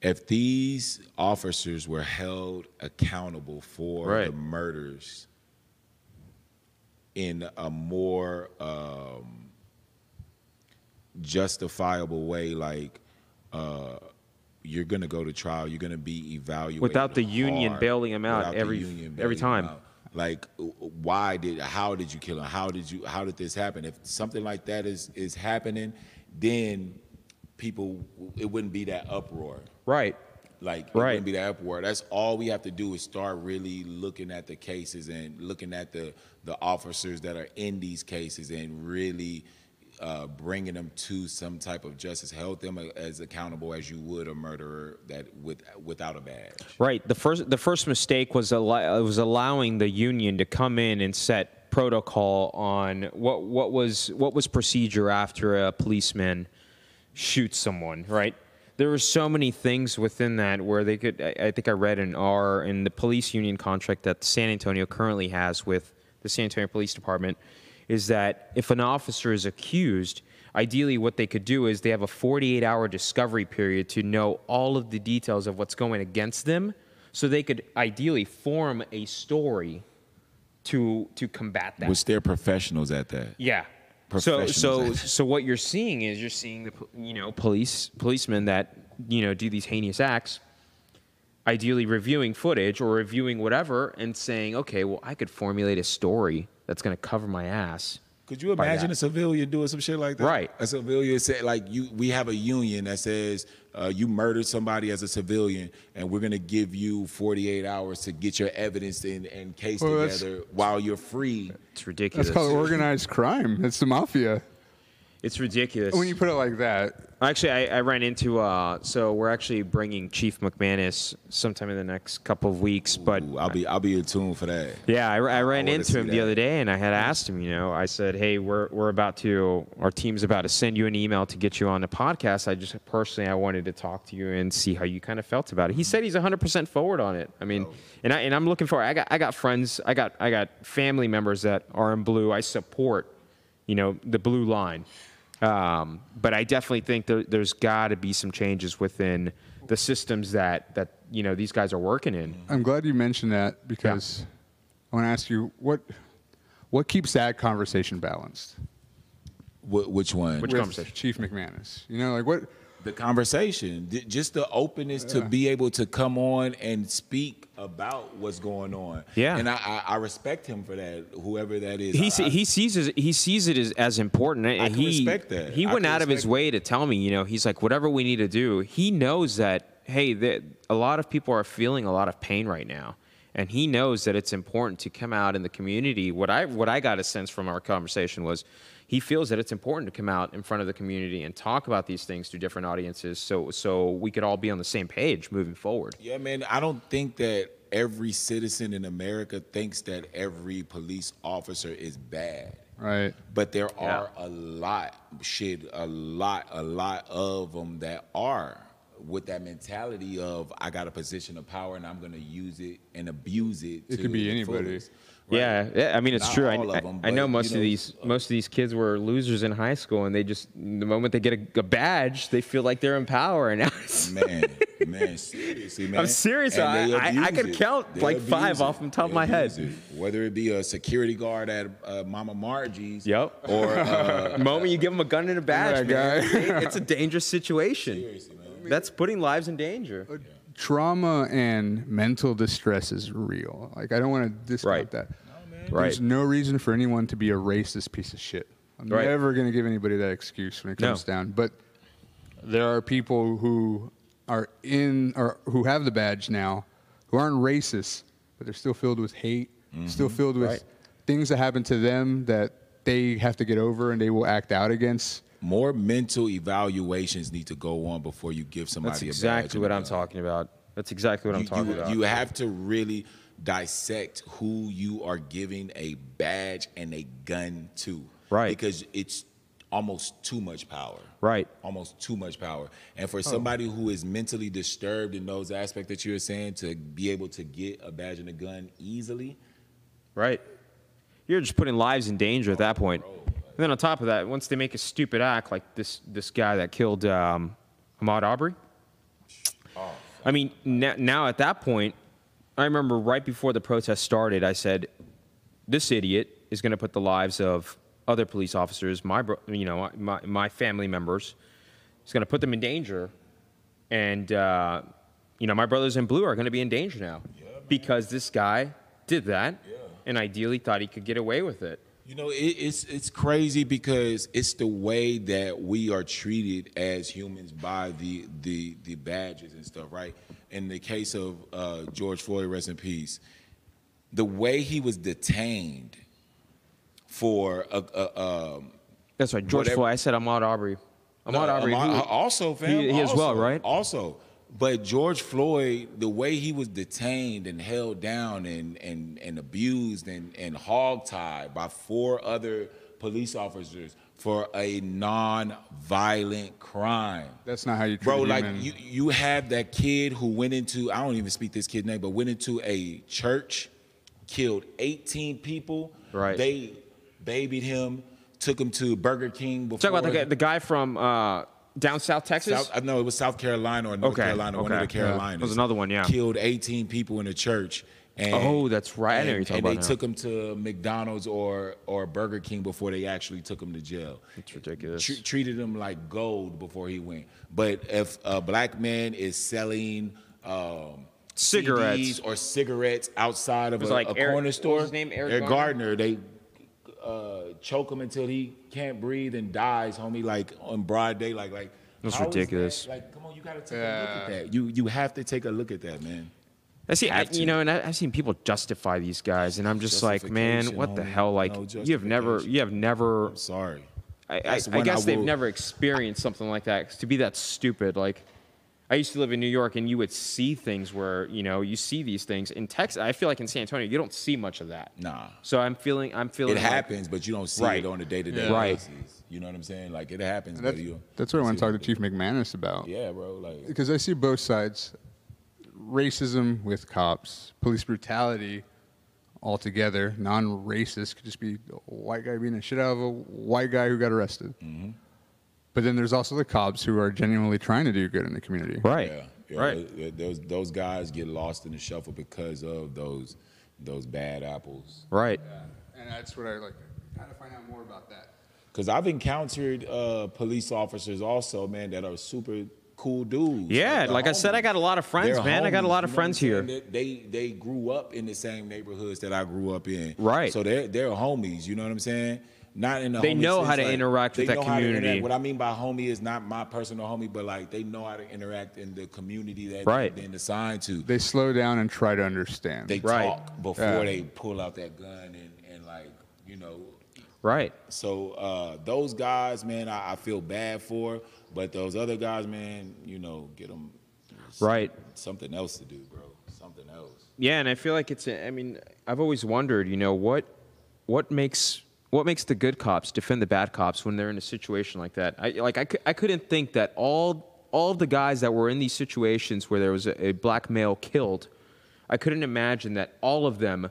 If these officers were held accountable for Right. the murders in a more um, justifiable way, like uh, you're going to go to trial, you're going to be evaluated Without the union bailing them out every- every time. out. Like, why did, how did you kill him? How did you, how did this happen? If something like that is is happening, then people, it wouldn't be that uproar. right Like it Right. wouldn't be that uproar. That's all we have to do is start really looking at the cases and looking at the the officers that are in these cases and really uh, bringing them to some type of justice. Held them as accountable as you would a murderer that with without a badge. right the first the first mistake was allow, was allowing the union to come in and set protocol on what what was what was procedure after a policeman shoots someone right there were so many things within that where they could I, I think i read an R in the police union contract that san antonio currently has with the san antonio police department is that if an officer is accused ideally what they could do is they have a 48 hour discovery period to know all of the details of what's going against them so they could ideally form a story to to combat that Which they're professionals at that. yeah. So so so what you're seeing is you're seeing the you know police policemen that you know do these heinous acts, ideally reviewing footage or reviewing whatever and saying, okay, well I could formulate a story that's going to cover my ass. Could you imagine a civilian doing some shit like that? Right. A civilian say like you. We have a union that says uh, you murdered somebody as a civilian, and we're gonna give you 48 hours to get your evidence and, and case Well, that's- together while you're free. It's ridiculous. That's called organized crime. It's the mafia. It's ridiculous. When you put it like that, Actually, I, I ran into. Uh, so we're actually bringing Chief McManus sometime in the next couple of weeks. But Ooh, I'll be I'll be in tune for that. Yeah, I, I ran wanna into see him the other day, and I had asked him. You know, I said, "Hey, we're we're about to our team's about to send you an email to get you on the podcast. I just personally I wanted to talk to you and see how you kind of felt about it." He said he's 100 percent forward on it. I mean, and I and I'm looking for. I got I got friends. I got I got family members that are in blue. I support, you know, the blue line. Um, but I definitely think there, there's got to be some changes within the systems that that you know these guys are working in. I'm glad you mentioned that because I want to ask you what what keeps that conversation balanced Wh- which one? Which with conversation? Chief McManus. You know, like what the conversation, just the openness to be able to come on and speak about what's going on. Yeah. and I, I, I respect him for that. Whoever that is, he I- he sees it, he sees it as, as important. and can he respect that. he went out of his way to tell me. You know, he's like, whatever we need to do. He knows that hey, that a lot of people are feeling a lot of pain right now, and he knows that it's important to come out in the community. What I what I got a sense from our conversation was he feels that it's important to come out in front of the community and talk about these things to different audiences, so so we could all be on the same page moving forward. Yeah, man. I don't think that every citizen in America thinks that every police officer is bad. Right. But there Yeah. are a lot, shit, a lot, a lot of them that are with that mentality of I got a position of power and I'm gonna use it and abuse it. It could be anybody. fullest, right? Yeah, yeah, I mean it's Not true. I, all of I- them, I know most you of know, these most of these kids were losers in high school, and they just the moment they get a, a badge, they feel like they're in power. And now it's, Man, man, seriously, man. I'm serious. I- I- I could count They like five it. off the top of my head. it. Whether it be a security guard at uh, Mama Margie's, Yep. or uh, the moment you give them a gun and a badge, that man, it's a dangerous situation. seriously, man. That's putting lives in danger. Trauma and mental distress is real. Like I don't want to discount Right. that. Right. There's no reason for anyone to be a racist piece of shit. I'm Right. never going to give anybody that excuse when it No. comes down. But there are people who are in or who have the badge now who aren't racist, but they're still filled with hate, mm-hmm. still filled with Right. things that happen to them that they have to get over and they will act out against. More mental evaluations need to go on before you give somebody That's a badge That's exactly what I'm talking about. That's exactly what I'm talking you, about. you have to really dissect who you are giving a badge and a gun to. Right. Because it's almost too much power. Right. Almost too much power. And Oh. for somebody who is mentally disturbed in those aspects that you were saying, to be able to get a badge and a gun easily, Right. You're just putting lives in danger at that point. And then on top of that, once they make a stupid act like this this guy that killed um, Ahmaud Arbery, I mean, now, now at that point, I remember right before the protest started, I said, "This idiot is going to put the lives of other police officers, my bro- you know my my family members, he's going to put them in danger, and uh, you know my brothers in blue are going to be in danger now because this guy did that, and ideally thought he could get away with it." You know, it, it's it's crazy because it's the way that we are treated as humans by the the the badges and stuff, right? In the case of uh, George Floyd, rest in peace, the way he was detained for a, a um, That's right, George Whatever- Floyd. I said Ahmaud Arbery. Ahmaud no, Arbery. Ahmaud- who- also, fam, he- he as well, right? Also, but George Floyd, the way he was detained and held down and and and abused and and hogtied by four other police officers for a non-violent crime. That's not how you treat Bro, like human. you, you have that kid who went into I don't even speak this kid's name, but went into a church, killed 18 people. Right. They babied him, took him to Burger King before. Talk about the guy, the guy from uh, down South Texas. South, know it was South Carolina or North Okay, Carolina, one of okay. the Yeah. Carolinas. There was another one, yeah. Killed 18 people in a church. And, Oh, that's right. I know And, what you're talking and they now. took him to McDonald's or or Burger King before they actually took him to jail. It's ridiculous. Tr- treated him like gold before he went. But if a black man is selling um, Cigarettes. CDs or cigarettes outside of a, like a Eric- corner store, was his name? Eric Gardner, they uh, choke him until he can't breathe and dies, homie, like on broad day, like like. That's ridiculous. that? Like, come on, you gotta take a look at that. You you have to take a look at that, man. I see, I, you know, and I, I've seen people justify these guys, and I'm just like, man, Justification, what the hell? Like, No you have never, you have never. I'm sorry. I, I, That's I when guess they've never experienced something like that. to be that stupid, like, I used to live in New York, and you would see things where you know you see these things in Texas. I feel like in San Antonio, you don't see much of that. Nah. So I'm feeling, I'm feeling. It like- happens, but you don't see Right. it on a day to day Yeah. Right. basis. You know what I'm saying? Like it happens, that's, but you. that's what I want to talk to Chief McManus about. Yeah, bro. Like because I see both sides. Racism with cops, police brutality altogether, non-racist could just be a white guy being the shit out of a white guy who got arrested. Mm-hmm. But then there's also the cops who are genuinely trying to do good in the community. Right. Yeah, yeah, Right. Those those guys get lost in the shuffle because of those those bad apples. Right. And that's what I like. How to find out more about that. Because I've encountered uh, police officers also, man, that are super cool dudes. Yeah, they're like I said, I got a lot of friends, They're man. I got a lot of you know friends here. They, they they grew up in the same neighborhoods that I grew up in. Right. So they're they're homies. You know what I'm saying? Not in the They homie know sense, how to like, interact with they that know how to community. What I mean by homie is not my personal homie, but like they know how to interact in the community that Right. they've been assigned to. They slow down and try to understand. They Right. talk before Yeah. they pull out that gun and, and like you know. Right. So uh, those guys, man, I, I feel bad for, but those other guys, man, you know, get them Right. something else to do, bro. Something else. Yeah, and I feel like it's. a- I mean, I've always wondered, you know, what what makes what makes the good cops defend the bad cops when they're in a situation like that. I like I, I couldn't think that all all of the guys that were in these situations where there was a, a black male killed, I couldn't imagine that all of them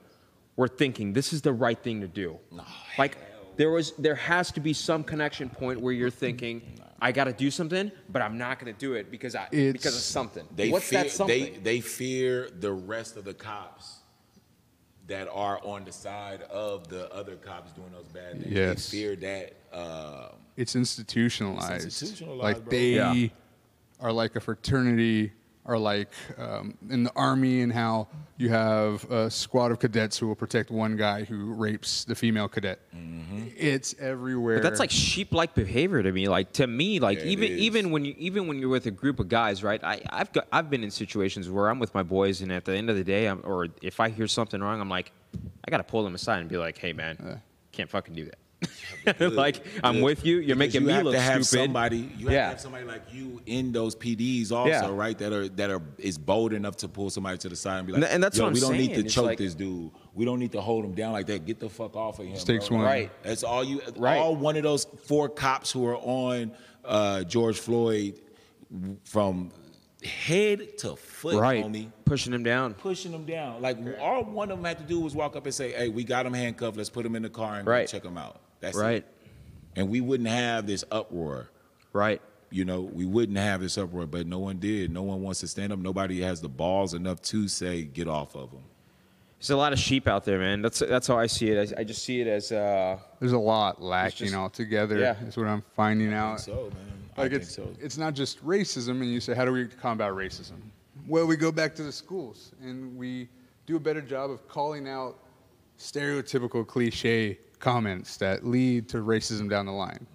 were thinking this is the right thing to do. like there was there has to be some connection point where you're thinking. I got to do something, but I'm not going to do it because I because of something. They What's fear, that something? They, they fear the rest of the cops that are on the side of the other cops doing those bad things. Yes. They fear that. Uh, it's institutionalized. It's institutionalized, like bro. they Yeah. are like a fraternity, or like um, in the army, and how you have a squad of cadets who will protect one guy who rapes the female cadet. Mm-hmm. It's everywhere. But that's like sheep-like behavior to me. Like to me, like Yeah, even even when you even when you're with a group of guys, right? I, I've got I've been in situations where I'm with my boys, and at the end of the day, I'm, or if I hear something wrong, I'm like, I gotta pull them aside and be like, Hey, man, can't fucking do that. like I'm with you. You're Because making you me have look to have stupid. Somebody, you have Yeah. to have somebody like you in those PDs also, Yeah. right? That are that are is bold enough to pull somebody to the side and be like, and that's Yo, what I'm we don't need to It's choke like- this dude. We don't need to hold him down like that. Get the fuck off of him. Just takes bro. one. Right. That's all you. Right. All one of those four cops who are on uh, George Floyd from head to foot, right, homie pushing him down. pushing them down. Like all one of them had to do was walk up and say, "Hey, we got him handcuffed. Let's put him in the car and Right. check him out." That's Right, it. And we wouldn't have this uproar. right. You know, we wouldn't have this uproar, but no one did. No one wants to stand up. Nobody has the balls enough to say, "Get off of them." There's a lot of sheep out there, man. That's that's how I see it. I, I just see it as uh, There's a lot lacking just- altogether. yeah. Is what I'm finding out. So, man, I like think it's so. it's not just racism, and you say, how do we combat racism? Well, we go back to the schools and we do a better job of calling out stereotypical cliche comments that lead to racism down the line.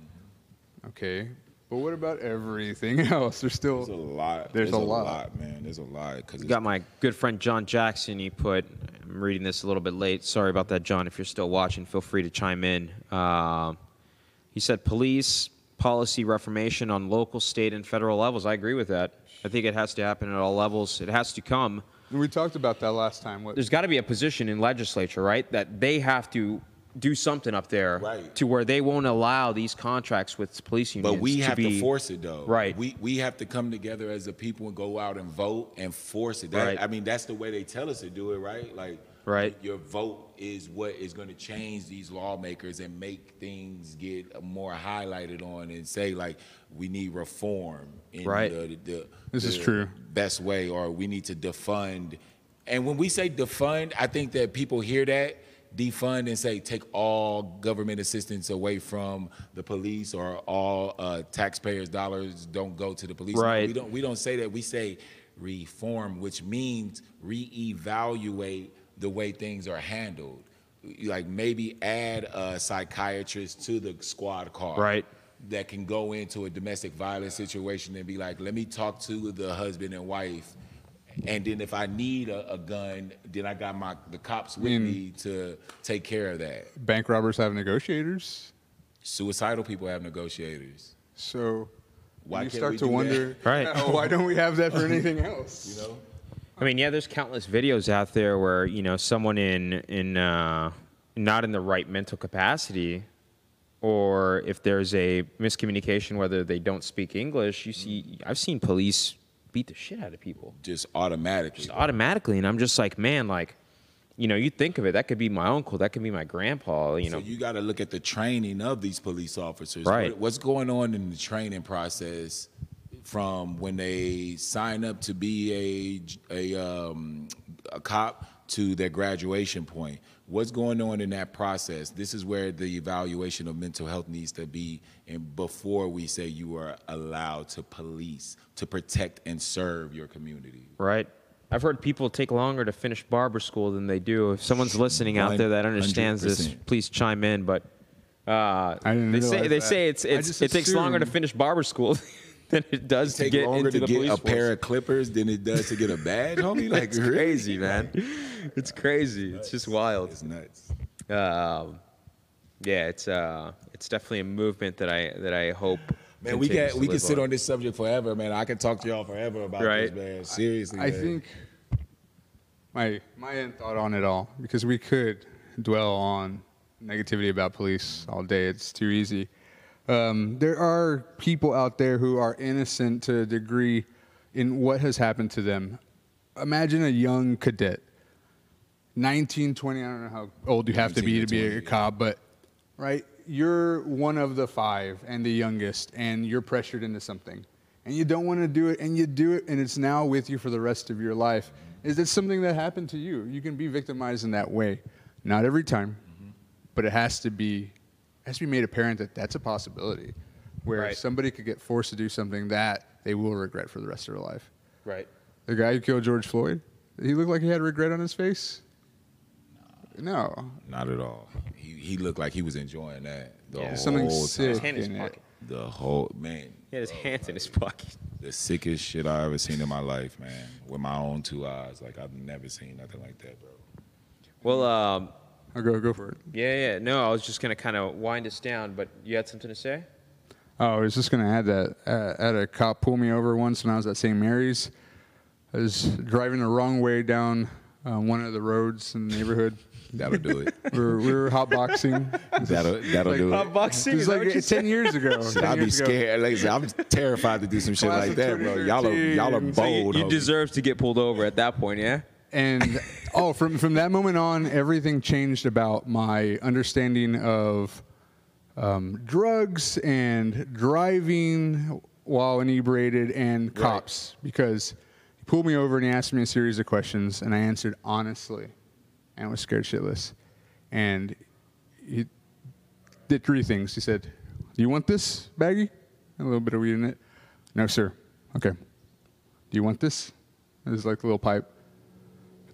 Okay, but what about everything else? There's still There's a lot. There's a lot. man. There's a lot because got my good friend John Jackson. He put, I'm reading this a little bit late. Sorry about that, John. If you're still watching, feel free to chime in. Um he said, police policy reformation on local, state, and federal levels. I agree with that. I think it has to happen at all levels. It has to come. We talked about that last time. What, There's got to be a position in legislature, right, that they have to do something up there Right. to where they won't allow these contracts with police unions. But we have be, to force it though. Right. We we have to come together as a people and go out and vote and force it. That, Right. I mean, that's the way they tell us to do it, right? Like Right. your vote is what is going to change these lawmakers and make things get more highlighted on and say like we need reform in Right. the, the This is true. best way or we need to defund. And when we say defund, I think that people hear that defund and say take all government assistance away from the police or all uh, taxpayers' dollars don't go to the police. Right. we don't. We don't say that. We say reform, which means reevaluate the way things are handled. Like maybe add a psychiatrist to the squad car Right. that can go into a domestic violence situation and be like, let me talk to the husband and wife. And then if I need a, a gun, then I got my the cops with mean- me to take care of that. bank robbers have negotiators, Suicidal people have negotiators. so Why you can't start we to do that? wonder, Right. "Oh, why don't we have that for anything else? You know? I mean, yeah, there's countless videos out there where you know someone in in uh, not in the right mental capacity, or if there's a miscommunication, whether they don't speak English, you see, I've seen police beat the shit out of people Just automatically. just automatically, and I'm just like, man, like, you know, you think of it, that could be my uncle, that could be my grandpa, you know, So you got to look at the training of these police officers. Right. What- what's going on in the training process from when they sign up to be a a, um, a cop to their graduation point? What's going on in that process? This is where the evaluation of mental health needs to be, and before we say you are allowed to police to protect and serve your community. right? I've heard people take longer to finish barber school than they do. If someone's listening out there that understands this, 100%. please chime in. But Uh, I didn't they say realize they that. say it's it's it takes longer to finish barber school than it does to Take get longer into to the get police a force. pair of clippers than it does to get a badge, homie. Like it's crazy, man. It's crazy. It's just wild. It's nuts. Um, yeah, it's uh, it's definitely a movement that I that I hope. Man, we continues can we can sit on this subject forever, man. I can talk to y'all forever about Right. this, man. Seriously, I man. think my my end thought on it all because we could dwell on negativity about police all day. It's too easy. Um, there are people out there who are innocent to a degree in what has happened to them. Imagine a young cadet, 19, 20, I don't know how old you have to be to to be a 20, yeah. cop, but right, you're one of the five and the youngest, and you're pressured into something, and you don't want to do it, and you do it, and it's now with you for the rest of your life. Is it something that happened to you? You can be victimized in that way, not every time, but it has to be has to be made apparent that that's a possibility, where Right. somebody could get forced to do something that they will regret for the rest of their life. Right. The guy who killed George Floyd, he looked like he had regret on his face. No, not at all. He he looked like he was enjoying that the Yeah. whole something time. sick His hand in his pocket. The whole man. He had his hands in his pocket. The sickest shit I ever seen in my life, man. With my own two eyes, like I've never seen nothing like that, bro. Well, um, I'll go go for it. yeah, yeah. No, I was just gonna kind of wind us down, but you had something to say? Oh, I was just gonna add that. Uh, I had a cop pull me over once when I was at St. Mary's. I was driving the wrong way down uh, one of the roads in the neighborhood. That'll do it. We were, we were hotboxing. That'll that'll do it. boxing. It was like 10 years ago. Shit, 10 I'd be years ago. scared. Like I said, I'm terrified to do some shit Class like that, bro. Y'all are y'all are 2013. So you, bold. you deserve to get pulled over at that point, yeah? And oh, from from that moment on, everything changed about my understanding of um, drugs and driving while inebriated and cops because he pulled me over and he asked me a series of questions and I answered honestly and was scared shitless. And he did three things. He said, "Do you want this baggie? A little bit of weed in it." No, sir. Okay. Do you want this? It's like a little pipe.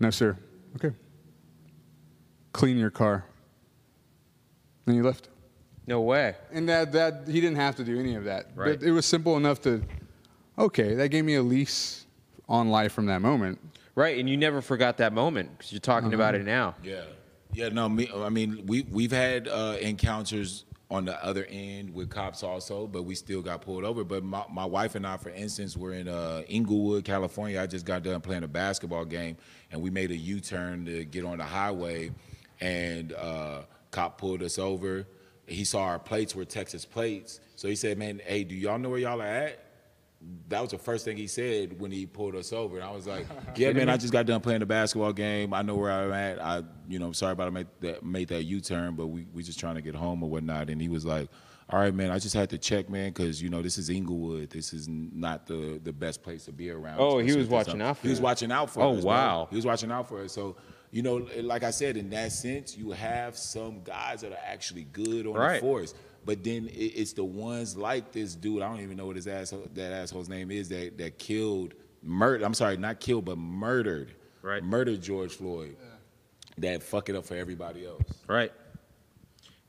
No, sir. Okay. Clean your car. And he left. No way. And that, that he didn't have to do any of that. Right. But it was simple enough to, okay, that gave me a lease on life from that moment. Right, and you never forgot that moment because you're talking about it now. Yeah, yeah. No, me. I mean, we we've had uh, encounters on the other end with cops also, but we still got pulled over. But my, my wife and I, for instance, were in uh, Inglewood, California. I just got done playing a basketball game, and we made a U-turn to get on the highway, and uh, cop pulled us over. He saw our plates were Texas plates, so he said, "Man, hey, do y'all know where y'all are at?" That was the first thing he said when he pulled us over. And I was like, yeah, man, I just got done playing the basketball game. I know where I'm at. I, you know, sorry about I made that, made that U-turn, but we, we just trying to get home or whatnot. And he was like, all right, man, I just had to check, man, because, you know, this is Inglewood. This is not the, the best place to be around. Oh, he was watching out for He was watching out for Oh, us. wow. He was watching out for us. So, you know, like I said, in that sense, you have some guys that are actually good on Right. the force. But then it, it's the ones like this dude. I don't even know what his asshole, that asshole's name is that that killed, murdered. I'm sorry, not killed, but murdered. Right. Murdered George Floyd. That fuck it up for everybody else. Right.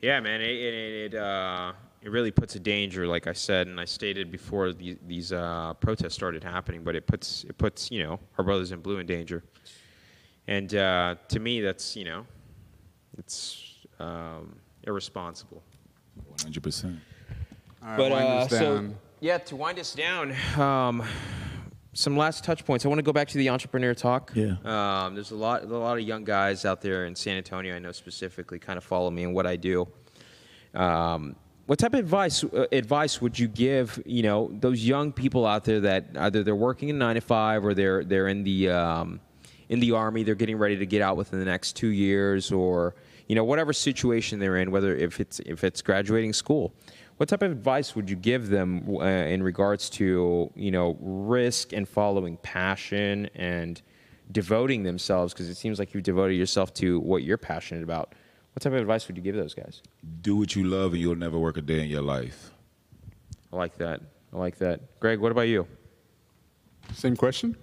Yeah, man. It it, it, uh, it really puts a danger, like I said, and I stated before the, these uh, protests started happening. But it puts it puts you know our brothers in blue in danger. And uh, to me, that's you know, it's um, irresponsible. 100. percent All right, But wind uh, us so yeah, to wind us down, um, some last touch points. I want to go back to the entrepreneur talk. Yeah. Um, there's a lot, a lot of young guys out there in San Antonio. I know specifically, kind of follow me and what I do. Um, what type of advice uh, advice would you give? You know, those young people out there that either they're working in nine to five or they're they're in the um, in the army. They're getting ready to get out within the next two years, or you know, whatever situation they're in. Whether if it's if it's graduating school, what type of advice would you give them uh, in regards to you know risk and following passion and devoting themselves? Because it seems like you've devoted yourself to what you're passionate about. What type of advice would you give those guys? Do what you love, and you'll never work a day in your life. I like that. I like that. Greg, what about you? Same question?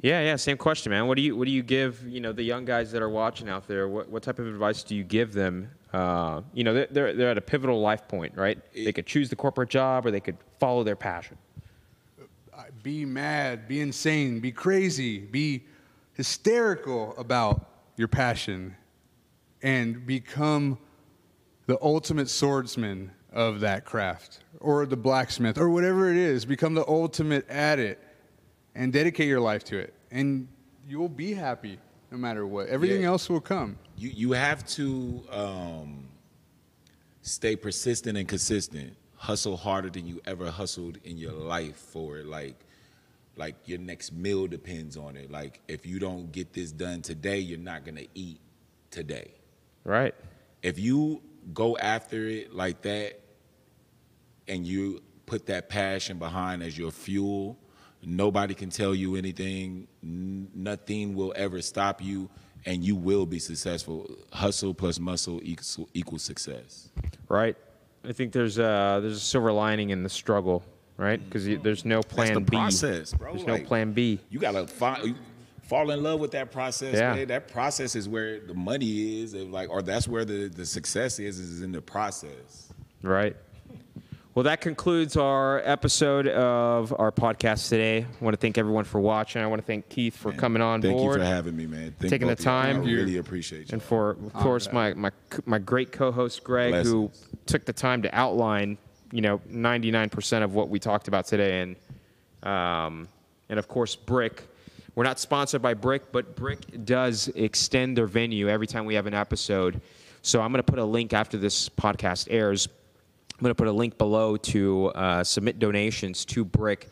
Yeah, yeah. Same question, man. What do you what do you give you know the young guys that are watching out there? What what type of advice do you give them? Uh, you know, they're, they're they're at a pivotal life point, right? They could choose the corporate job or they could follow their passion. Be mad, be insane, be crazy, be hysterical about your passion, and become the ultimate swordsman of that craft, or the blacksmith, or whatever it is. Become the ultimate at it, and dedicate your life to it, and you'll be happy no matter what. Everything Yeah. else will come. You you have to um, stay persistent and consistent. Hustle harder than you ever hustled in your life for it. Like like your next meal depends on it. Like if you don't get this done today, you're not gonna eat today. Right. If you go after it like that and you put that passion behind as your fuel, nobody can tell you anything. N- nothing will ever stop you, and you will be successful. Hustle plus muscle equals, equals success. Right. I think there's a there's a silver lining in the struggle, right? Because there's no plan That's the B. process, bro. There's Like, no plan B. You gotta find. Fall in love with that process. Yeah. man. That process is where the money is, like, or that's where the, the success is. Is in the process. Right. Well, that concludes our episode of our podcast today. I want to thank everyone for watching. I want to thank Keith for coming on Thank board. you for having me, man. Thank you for Taking the both of y'all. time. I really appreciate you. and for, of course, my, my my great co-host Greg, who took the time to outline, you know, 99% of what we talked about today, and um, and of course Brick. We're not sponsored by Brick, but Brick does extend their venue every time we have an episode. So I'm going to put a link after this podcast airs. I'm going to put a link below to uh, submit donations to Brick.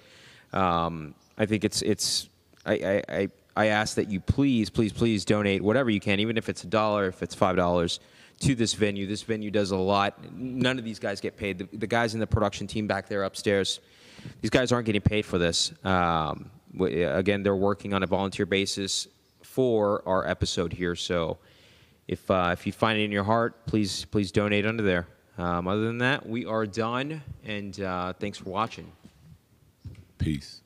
Um, I think it's it's I, I, I, ask that you please please please donate whatever you can, even if it's a dollar, if it's five dollars, to this venue. This venue does a lot. None of these guys get paid. The, the guys in the production team back there upstairs, these guys aren't getting paid for this. Um, again, they're working on a volunteer basis for our episode here. So if uh, if you find it in your heart, please please donate under there. Um, other than that, we are done, and uh, thanks for watching. Peace.